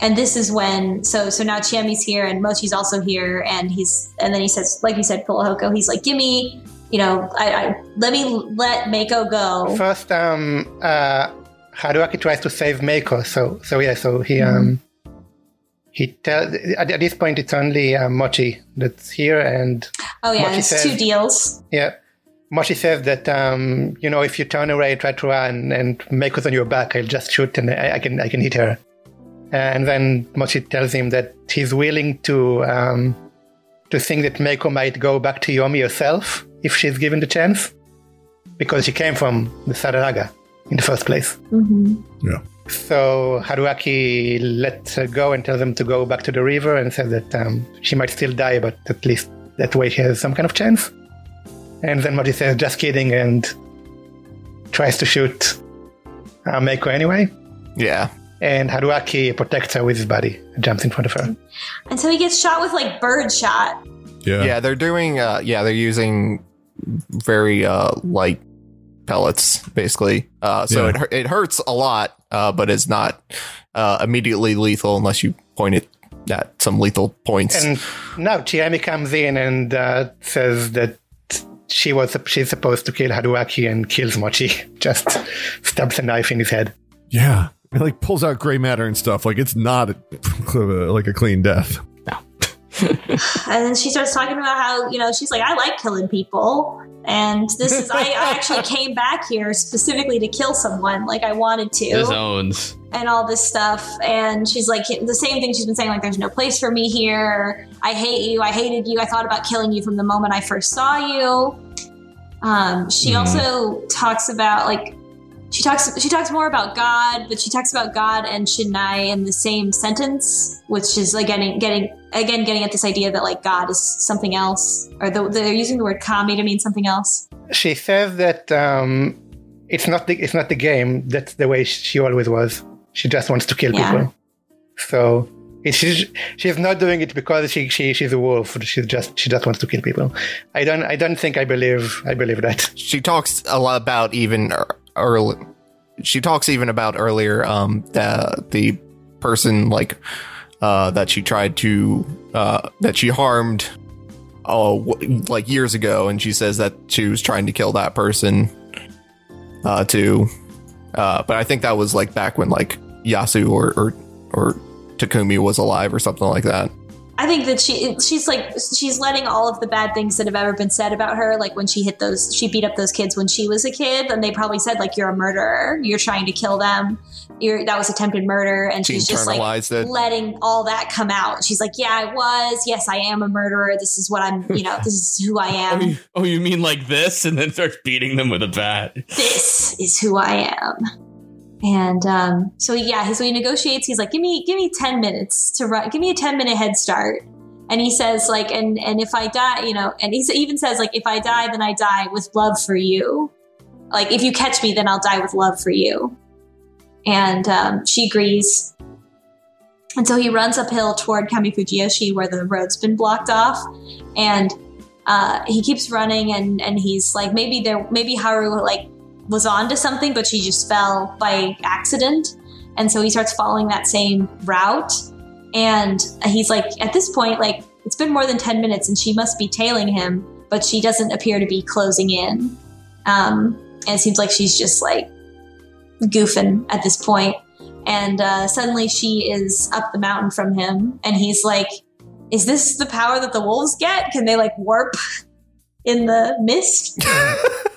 Speaker 6: and this is when so so now Chiemi's here, and Mochi's also here, and he's and then he says, like you said, Pulahoko, he's like, give me. You know, I, I let me let Mako go.
Speaker 4: First, um, uh, Haruaki tries to save Meiko. So, so yeah, so he, um, he tells, at, at this point, it's only uh, Mochi that's here. And
Speaker 6: Oh yeah,
Speaker 4: Mochi
Speaker 6: it's
Speaker 4: says-
Speaker 6: two deals.
Speaker 4: yeah, Mochi says that, um, you know, if you turn away, try to run and Meiko's on your back, I'll just shoot and I, I can, I can hit her. And then Mochi tells him that he's willing to, um, to think that Meiko might go back to Yomi herself if she's given the chance, because she came from the Sadaraga in the first place.
Speaker 3: Yeah.
Speaker 4: So Haruaki lets her go and tells them to go back to the river and says that um, she might still die, but at least that way she has some kind of chance. And then Mochi says, just kidding, and tries to shoot uh, Meiko anyway.
Speaker 5: Yeah.
Speaker 4: And Haruaki protects her with his body and jumps in front of her.
Speaker 6: And so he gets shot with like bird shot.
Speaker 3: Yeah.
Speaker 5: Yeah, they're doing uh yeah, they're using very uh light pellets basically. Uh so
Speaker 3: Yeah.
Speaker 5: it it hurts a lot, uh but it's not uh immediately lethal unless you point it at some lethal points.
Speaker 4: And now Chiemi comes in and uh, says that she was she's supposed to kill Haruaki and kills Mochi. [LAUGHS] Just stabs a knife in his head.
Speaker 3: Yeah. It like pulls out gray matter and stuff. Like it's not a, [LAUGHS] like a clean death. [LAUGHS]
Speaker 6: And then she starts talking about how, you know, she's like, I like killing people. And this is, I, I actually [LAUGHS] came back here specifically to kill someone. Like I wanted to.
Speaker 1: His owns.
Speaker 6: and all this stuff. And she's like the same thing she's been saying, like, there's no place for me here. I hate you. I hated you. I thought about killing you from the moment I first saw you. Um, she
Speaker 1: Mhm.
Speaker 6: also talks about like she talks she talks more about God, but she talks about God and Shinai in the same sentence, which is again getting again getting at this idea that like God is something else, or the, they're using the word kami to mean something else.
Speaker 4: She says that um, it's not the it's not the game. That's the way she always was. She just wants to kill
Speaker 6: Yeah.
Speaker 4: people. So it, she's she's not doing it because she, she she's a wolf. She's just she just wants to kill people. I don't I don't think I believe I believe that.
Speaker 5: she talks a lot about even ear- early she talks even about earlier um the the person like uh that she tried to uh that she harmed oh w- like years ago and she says that she was trying to kill that person uh too. Uh but i think that was like back when like yasu or or or takumi was alive or something like that
Speaker 6: I think that she she's like she's letting all of the bad things that have ever been said about her, like when she hit those she beat up those kids when she was a kid, and they probably said like you're a murderer, you're trying to kill them, you're that was attempted murder, and
Speaker 5: she
Speaker 6: she's just like
Speaker 5: internalized it
Speaker 6: letting all that come out. She's like, yeah, I was, yes, I am a murderer. This is what I'm, you know, this is who I [LAUGHS]
Speaker 1: Oh
Speaker 6: am.
Speaker 1: you, oh, you mean like this? And then starts beating them with a bat.
Speaker 6: This is who I am. And um, so yeah, so he negotiates. He's like, "Give me, give me ten minutes to run. Give me a ten minute head start." And he says, "Like, and and if I die, you know," and he even says, "Like, if I die, then I die with love for you. Like, if you catch me, then I'll die with love for you." And um, she agrees. And so he runs uphill toward Kamifujiyoshi, where the road's been blocked off, and uh, he keeps running. And and he's like, maybe there, maybe Haru like was onto something, but she just fell by accident. And so he starts following that same route. And he's like, at this point, like, it's been more than 10 minutes and she must be tailing him, but she doesn't appear to be closing in. Um, and it seems like she's just like goofing at this point. And uh, suddenly she is up the mountain from him. And he's like, is this the power that the wolves get? Can they like warp in the mist? [LAUGHS]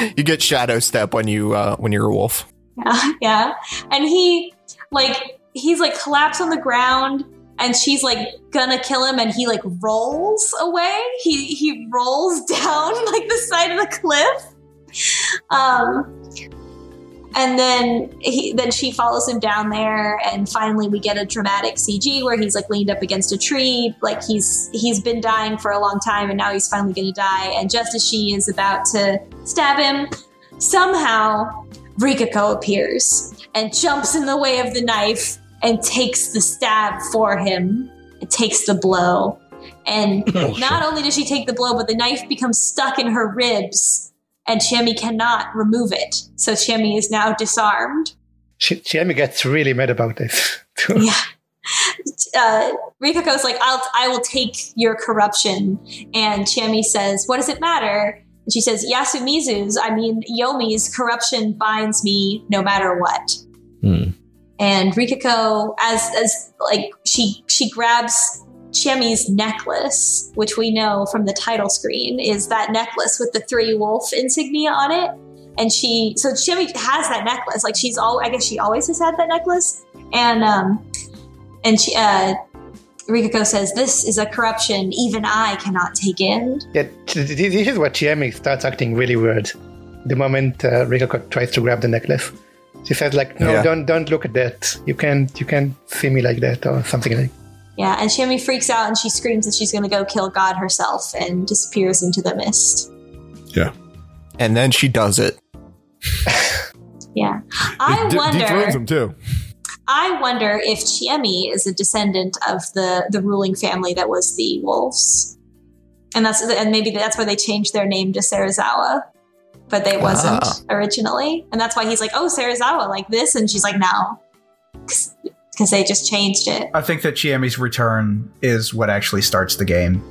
Speaker 6: [LAUGHS]
Speaker 5: you get shadow step when you uh when you're a wolf
Speaker 6: Yeah, [LAUGHS] yeah. And he like he's like collapsed on the ground and she's like gonna kill him and he like rolls away. He he rolls [LAUGHS] down like the side of the cliff. Um and then he then she follows him down there and finally we get a dramatic cg where he's like leaned up against a tree like he's he's been dying for a long time and now he's finally gonna die. And just as she is about to stab him somehow rikako appears and jumps in the way of the knife and takes the stab for him. And takes the blow. And [LAUGHS] oh, not only does she take the blow but the knife becomes stuck in her ribs and Chiemi cannot remove it. So Chiemi is now disarmed.
Speaker 4: Ch- Chiemi gets really mad about this. [LAUGHS] too.
Speaker 6: Yeah. Uh, Rikako's like, I'll, I will take your corruption. And Chiemi says, What does it matter? And she says, Yasumizu's, I mean, Yomi's corruption binds me no matter what.
Speaker 1: Hmm.
Speaker 6: And Rikako, as, as like, she, she grabs Chiemi's necklace, which we know from the title screen is that necklace with the three wolf insignia on it. And she, so Chiemi has that necklace. Like she's all, I guess she always has had that necklace. And, um, and she, uh, Rikako says, This is a corruption even I cannot take in.
Speaker 4: Yeah, th- th- this is where Chiemi starts acting really weird. The moment uh, Rikako tries to grab the necklace, she says like, "No,
Speaker 5: Yeah.
Speaker 4: don't don't look at that. You can't you can't see me like that or something like."
Speaker 6: Yeah, and Chiemi freaks out and she screams that she's going to go kill God herself and disappears into the mist.
Speaker 3: Yeah.
Speaker 5: And then she does it. [LAUGHS]
Speaker 6: Yeah. I
Speaker 3: It de-
Speaker 6: wonder.
Speaker 3: dethrones him too.
Speaker 6: I wonder if Chiemi is a descendant of the the ruling family that was the wolves, and that's and maybe that's why they changed their name to Sarazawa, but they wasn't
Speaker 5: Ah.
Speaker 6: originally, and that's why he's like, oh Sarazawa, like this, and she's like, no, because they just changed it.
Speaker 2: I think that Chiemi's return is what actually starts the game.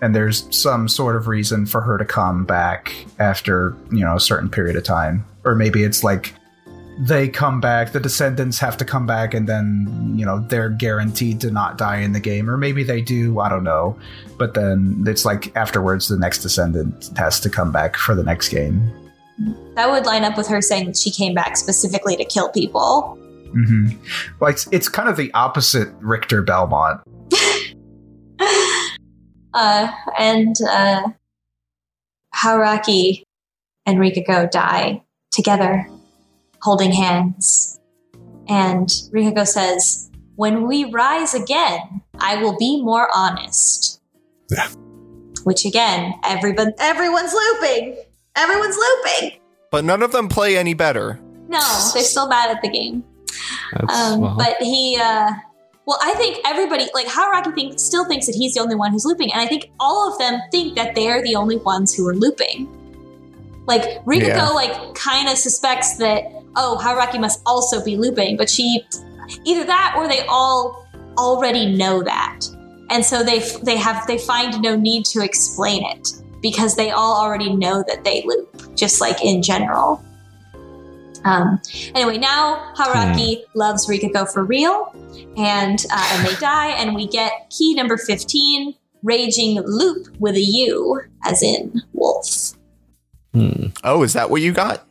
Speaker 2: And there's some sort of reason for her to come back after, you know, a certain period of time. Or maybe it's like they come back, the descendants have to come back, and then, you know, they're guaranteed to not die in the game. Or maybe they do, I don't know. But then it's like afterwards, the next descendant has to come back for the next game.
Speaker 6: That would line up with her saying that she came back specifically to kill people.
Speaker 2: Hmm Well, it's, it's kind of the opposite Richter Belmont. [LAUGHS]
Speaker 6: uh, and uh, Haruaki and Rikako die together, holding hands. And Rikako says, When we rise again, I will be more honest.
Speaker 3: Yeah.
Speaker 6: Which again, everyone, everyone's looping. Everyone's looping.
Speaker 5: But none of them play any better.
Speaker 6: No, they're still bad at the game. Um, But he, uh, well, I think everybody, like Haruaki, think, still thinks that he's the only one who's looping, and I think all of them think that they're the only ones who are looping. Like Rikako,
Speaker 5: Yeah.
Speaker 6: like kind of suspects that oh, Haruaki must also be looping, but she either that or they all already know that, and so they they have they find no need to explain it because they all already know that they loop, just like in general. Um, anyway, now Haruaki loves Rikako for real, and uh, and they die, and we get key number fifteen, raging loop with a U, as in wolf.
Speaker 1: hmm.
Speaker 5: Oh, is that what you got?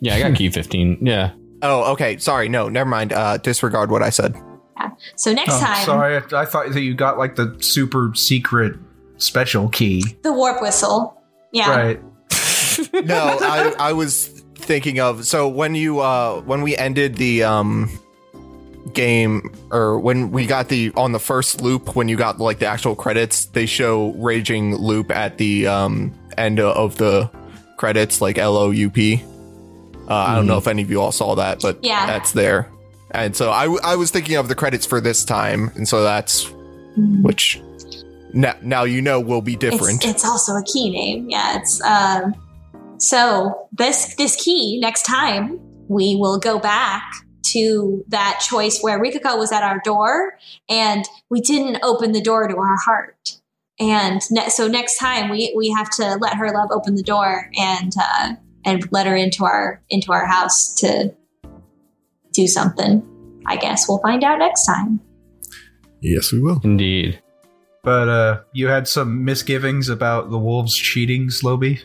Speaker 1: Yeah, I got key 15. [LAUGHS] Yeah.
Speaker 5: Oh, okay. Sorry. No, never mind. Uh, disregard what I said.
Speaker 6: So next
Speaker 2: Oh,
Speaker 6: time,
Speaker 2: sorry, I, I thought that you got like the super secret special key.
Speaker 6: the warp whistle. Yeah,
Speaker 2: Right. [LAUGHS]
Speaker 5: no, I, I was thinking of so when you uh when we ended the um game or when we got the on the first loop when you got like the actual credits they show raging loop at the um end of the credits like l-o-u-p uh, i don't know if any of you all saw that but
Speaker 6: Yeah.
Speaker 5: that's there and so I, w- I was thinking of the credits for this time and so that's which now, now you know will be different
Speaker 6: It's, it's also a key name. Yeah, it's um. So this this key next time we will go back to that choice where Rikako was at our door and we didn't open the door to our heart. And ne- so next time we we have to let her love open the door and uh, and let her into our into our house to do something. I guess we'll find out next time.
Speaker 3: Yes, we will.
Speaker 1: Indeed.
Speaker 2: But uh you had some misgivings about the wolves cheating, Slowby?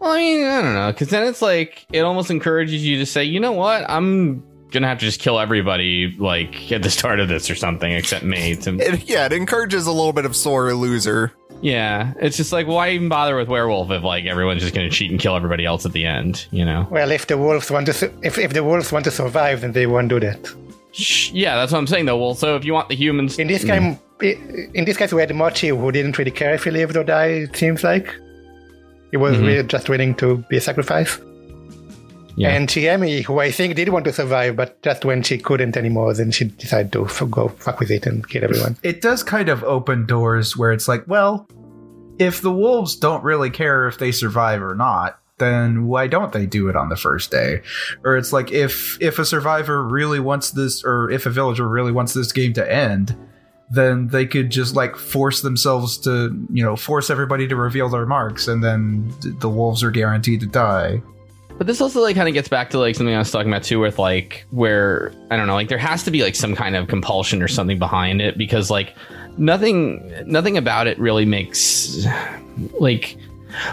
Speaker 1: Well, I mean, I don't know, because then it's like it almost encourages you to say, you know what, I'm gonna have to just kill everybody like at the start of this or something except me. To, [LAUGHS]
Speaker 5: It- yeah, it encourages a little bit of sore loser.
Speaker 1: Yeah, it's just like why even bother with werewolf if like everyone's just gonna cheat and kill everybody else at the end, you know?
Speaker 4: Well, if the wolves want to, su- if, if the wolves want to survive, then they won't do that.
Speaker 1: Sh- Yeah, that's what I'm saying though. Well, so if you want the humans,
Speaker 4: In this hmm. game, i- in this case, we had Mochi who didn't really care if he lived or died. It seems like he was
Speaker 1: Mhm.
Speaker 4: really just willing to be a sacrifice.
Speaker 1: Yeah.
Speaker 4: And Chiemi, who I think did want to survive, but just when she couldn't anymore, then she decided to f- go fuck with it and kill everyone.
Speaker 2: It does kind of open doors where it's like, well, if the wolves don't really care if they survive or not, then why don't they do it on the first day? Or it's like if if a survivor really wants this or if a villager really wants this game to end, then they could just like force themselves to, you know, force everybody to reveal their marks and then the wolves are guaranteed to die.
Speaker 1: But this also like kind of gets back to like something I was talking about too, with like where I don't know, like there has to be like some kind of compulsion or something behind it because like nothing, nothing about it really makes like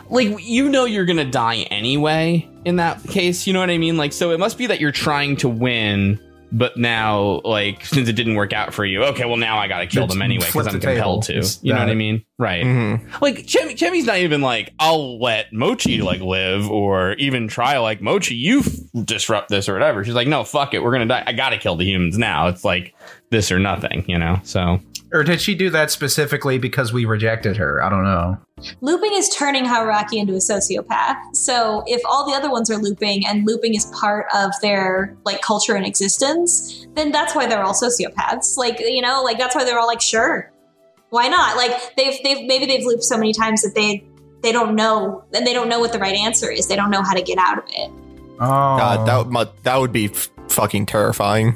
Speaker 1: like you know you're gonna die anyway in that case. You know what I mean? Like so it must be that you're trying to win. But now, like, since it didn't work out for you, okay, well, now I gotta kill them anyway because I'm compelled
Speaker 2: table.
Speaker 1: to. You know what I mean? Right.
Speaker 5: Mm-hmm.
Speaker 1: Like Chiemi, Chiemi's not even like I'll let Mochi like live or even try like Mochi you f- disrupt this or whatever. She's like no fuck it we're gonna die. I gotta kill the humans now. It's like this or nothing, you know. So
Speaker 2: Or did she do that specifically because we rejected her? I don't know.
Speaker 6: Looping is turning Haruaki into a sociopath. So if all the other ones are looping and looping is part of their like culture and existence, then that's why they're all sociopaths. Like you know, like that's why they're all like, sure, why not? Like they've they've maybe they've looped so many times that they they don't know and they don't know what the right answer is. They don't know how to get out of it.
Speaker 2: Oh,
Speaker 5: God, that would that would be f- fucking terrifying.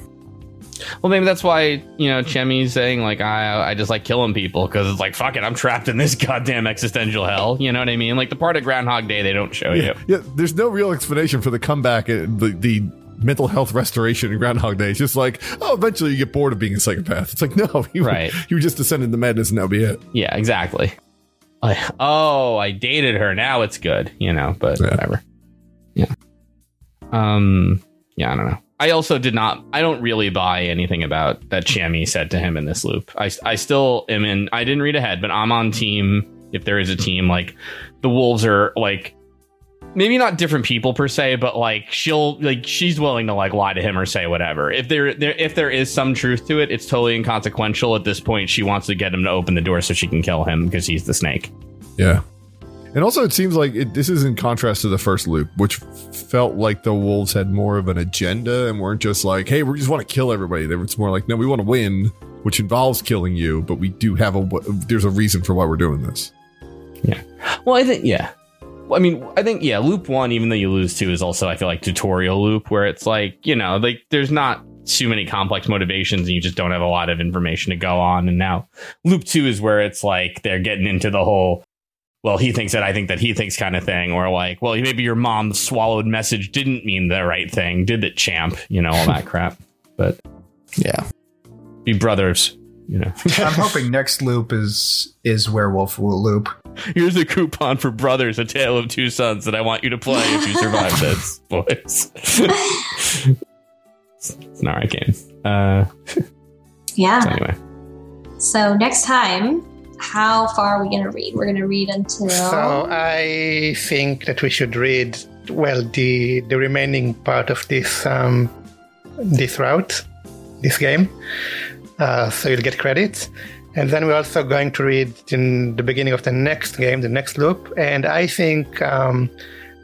Speaker 1: Well maybe that's why you know Chiemi's saying like I I just like killing people because it's like fuck it I'm trapped in this [LAUGHS] goddamn existential hell. You know what I mean? Like the part of Groundhog Day they don't show
Speaker 3: Yeah,
Speaker 1: you.
Speaker 3: yeah, there's no real explanation for the comeback and the, the mental health restoration in Groundhog Day. It's just like, oh, eventually you get bored of being a psychopath. It's like, no, [LAUGHS] you,
Speaker 1: Right.
Speaker 3: you just descend into madness and that'll be it.
Speaker 1: Yeah, exactly. Like, oh, I dated her. Now it's good, you know. But
Speaker 3: Yeah.
Speaker 1: whatever. Yeah. Um. Yeah, I don't know. I also did not. I don't really buy anything about that Chiemi said to him in this loop. I, I still am in. I didn't read ahead, but I'm on team. If there is a team, like the wolves are like maybe not different people per se, but like she'll like she's willing to like lie to him or say whatever. If there, there if there is some truth to it, it's totally inconsequential. At this point, she wants to get him to open the door so she can kill him because he's the snake.
Speaker 3: Yeah. And also, it seems like it, this is in contrast to the first loop, which felt like the wolves had more of an agenda and weren't just like, "Hey, we just want to kill everybody." It's more like, "No, we want to win," which involves killing you, but we do have a there's a reason for why we're doing this. Yeah.
Speaker 1: Well, I think yeah. I mean, I think yeah. Loop one, even though you lose two, is also I feel like tutorial loop where it's like you know like there's not too many complex motivations and you just don't have a lot of information to go on. And now loop two is where it's like they're getting into the whole. Well, he thinks that I think that he thinks kind of thing, or like, well, maybe your mom's swallowed message didn't mean the right thing, did it, champ? You know all that [LAUGHS] crap. But
Speaker 5: Yeah.
Speaker 1: be brothers, you know. [LAUGHS]
Speaker 2: I'm hoping next loop is is werewolf loop.
Speaker 1: Here's a coupon for Brothers: A Tale of Two Sons that I want you to play if you survive [LAUGHS] this, boys. it's an alright game. Uh, so
Speaker 6: Yeah.
Speaker 1: anyway,
Speaker 6: So next time, how far are we going to read? We're going to read until.
Speaker 4: So I think that we should read well the the remaining part of this um, this route, this game. Uh, so you'll get credits, and then we're also going to read in the beginning of the next game, the next loop. And I think um,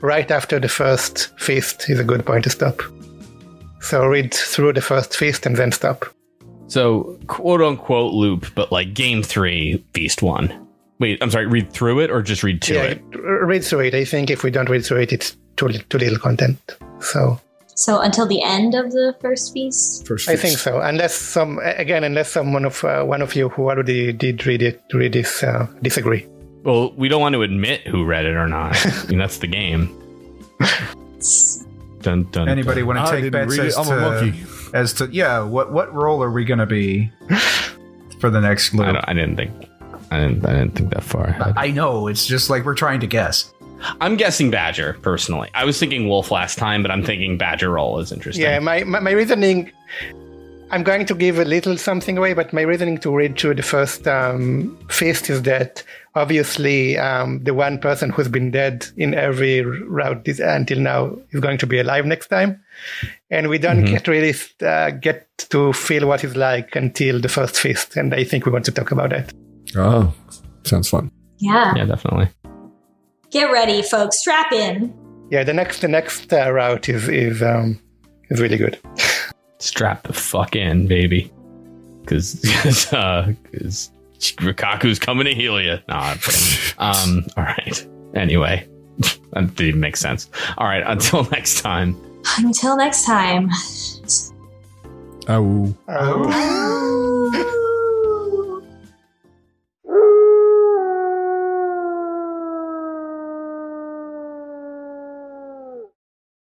Speaker 4: right after the first feast is a good point to stop. So read through the first feast and then stop.
Speaker 1: So quote unquote loop, but like game three, feast one. Wait, I'm sorry. Read through it or just read to
Speaker 4: yeah,
Speaker 1: it?
Speaker 4: read through it. I think if we don't read through it, it's too too little content. So.
Speaker 6: So until the end of the first feast?
Speaker 3: First, feast.
Speaker 4: I think so. Unless some again, unless someone of uh, one of you who already did read it read this uh, disagree.
Speaker 1: Well, we don't want to admit who read it or not. I mean, that's the game. [LAUGHS] Dun, dun,
Speaker 2: Anybody
Speaker 1: dun.
Speaker 2: want to take
Speaker 3: didn't
Speaker 2: bets as
Speaker 3: I'm
Speaker 2: to
Speaker 3: a monkey.
Speaker 2: As to yeah what what role are we going to be for the next loop?
Speaker 1: I, don't, I didn't think. I didn't. I didn't think that far. ahead.
Speaker 2: I know it's just like we're trying to guess.
Speaker 1: I'm guessing Badger personally. I was thinking Wolf last time, but I'm thinking Badger role is interesting.
Speaker 4: Yeah, my, my my reasoning. I'm going to give a little something away, but my reasoning to read through the first um, feast is that obviously um, the one person who's been dead in every route this, until now is going to be alive next time, and we don't get really uh, get to feel what it's like until the first feast, and I think we want to talk about that.
Speaker 3: Oh, sounds fun.
Speaker 6: Yeah.
Speaker 1: Yeah, definitely.
Speaker 6: Get ready, folks. Strap in.
Speaker 4: Yeah, the next the next uh, route is is um, is really good. [LAUGHS]
Speaker 1: Strap the fuck in, baby. Because because [LAUGHS] uh, 'cause Rikako's coming to heal you. Nah, I'm [LAUGHS] um. All right. Anyway, that didn't make sense. All right. Until next time. [LAUGHS]
Speaker 6: Until next time.
Speaker 3: Oh.
Speaker 4: Oh.